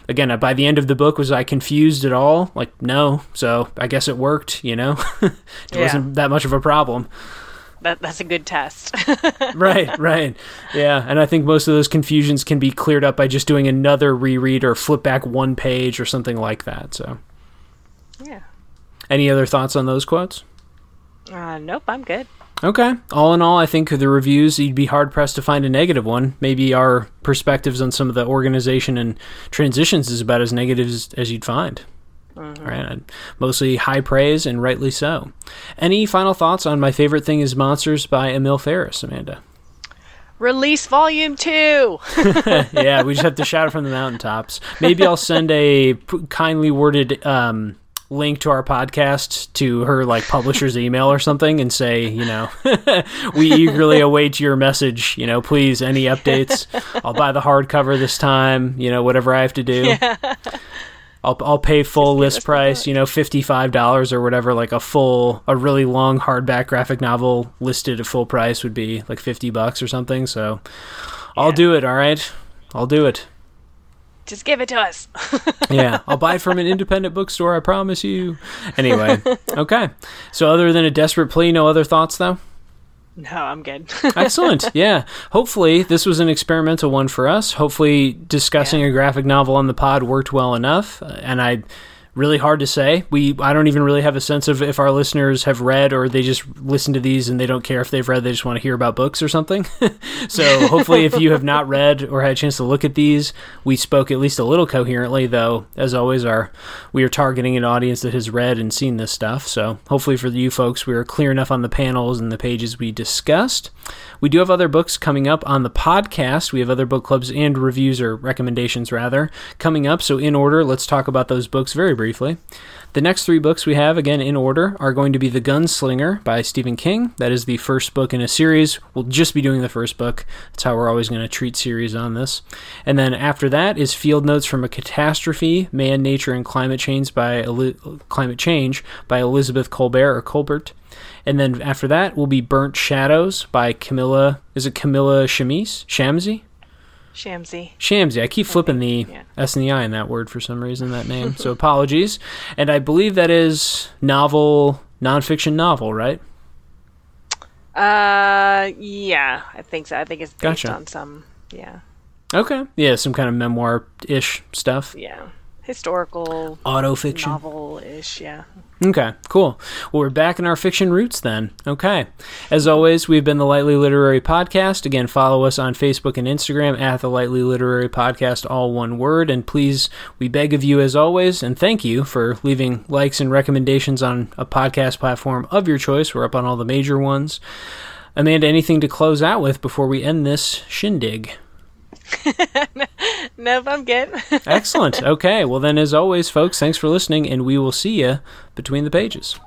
again, uh, by the end of the book, was I confused at all? Like, no. So I guess it worked. You know, it yeah. wasn't that much of a problem. That, that's a good test. right, right. Yeah. And I think most of those confusions can be cleared up by just doing another reread or flip back one page or something like that. So, yeah. Any other thoughts on those quotes? Uh, nope, I'm good. Okay. All in all, I think the reviews, you'd be hard pressed to find a negative one. Maybe our perspectives on some of the organization and transitions is about as negative as, as you'd find. Mm-hmm. Right. Mostly high praise and rightly so. Any final thoughts on My Favorite Thing is Monsters by Emil Ferris, Amanda? Release volume two. yeah, we just have to shout it from the mountaintops. Maybe I'll send a kindly worded um, link to our podcast to her like publisher's email or something and say, you know, we eagerly await your message. You know, please any updates. I'll buy the hardcover this time. You know, whatever I have to do. Yeah. I'll I'll pay full list price, you know, fifty five dollars or whatever. Like a full, a really long hardback graphic novel listed at full price would be like fifty bucks or something. So, I'll do it. All right, I'll do it. Just give it to us. yeah, I'll buy it from an independent bookstore, I promise you. Anyway, okay. So, other than a desperate plea, no other thoughts, though? No, I'm good. Excellent. Yeah. Hopefully, this was an experimental one for us. Hopefully, discussing yeah. a graphic novel on the pod worked well enough. Uh, and I really hard to say. We I don't even really have a sense of if our listeners have read or they just listen to these and they don't care if they've read, they just want to hear about books or something. so hopefully if you have not read or had a chance to look at these, we spoke at least a little coherently though, as always our we are targeting an audience that has read and seen this stuff. So hopefully for you folks we are clear enough on the panels and the pages we discussed. We do have other books coming up on the podcast. We have other book clubs and reviews or recommendations rather coming up. So in order, let's talk about those books very briefly. The next three books we have, again in order, are going to be The Gunslinger by Stephen King. That is the first book in a series. We'll just be doing the first book. That's how we're always going to treat series on this. And then after that is Field Notes from a Catastrophe: Man, Nature, and Climate Change by Climate Change by Elizabeth Kolbert or Colbert. And then after that will be Burnt Shadows by Kamila. Is it Kamila Chamise? Shamsie? Shamsie. Shamsie. I keep flipping the yeah. S and the I in that word for some reason, that name. so apologies. And I believe that is novel, nonfiction novel, right? Uh, yeah, I think so. I think it's based gotcha. on some, yeah. Okay. Yeah, some kind of memoir ish stuff. Yeah historical auto fiction novel ish yeah. Okay cool. Well we're back in our fiction roots then. Okay. As always we've been the lightly literary podcast. Again follow us on facebook and instagram at the lightly literary podcast all one word. And please we beg of you as always and thank you for leaving likes and recommendations on a podcast platform of your choice. We're up on all the major ones. Amanda anything to close out with before we end this shindig nope, I'm good. Excellent. Okay. Well, then, as always, folks, thanks for listening, and we will see you between the pages.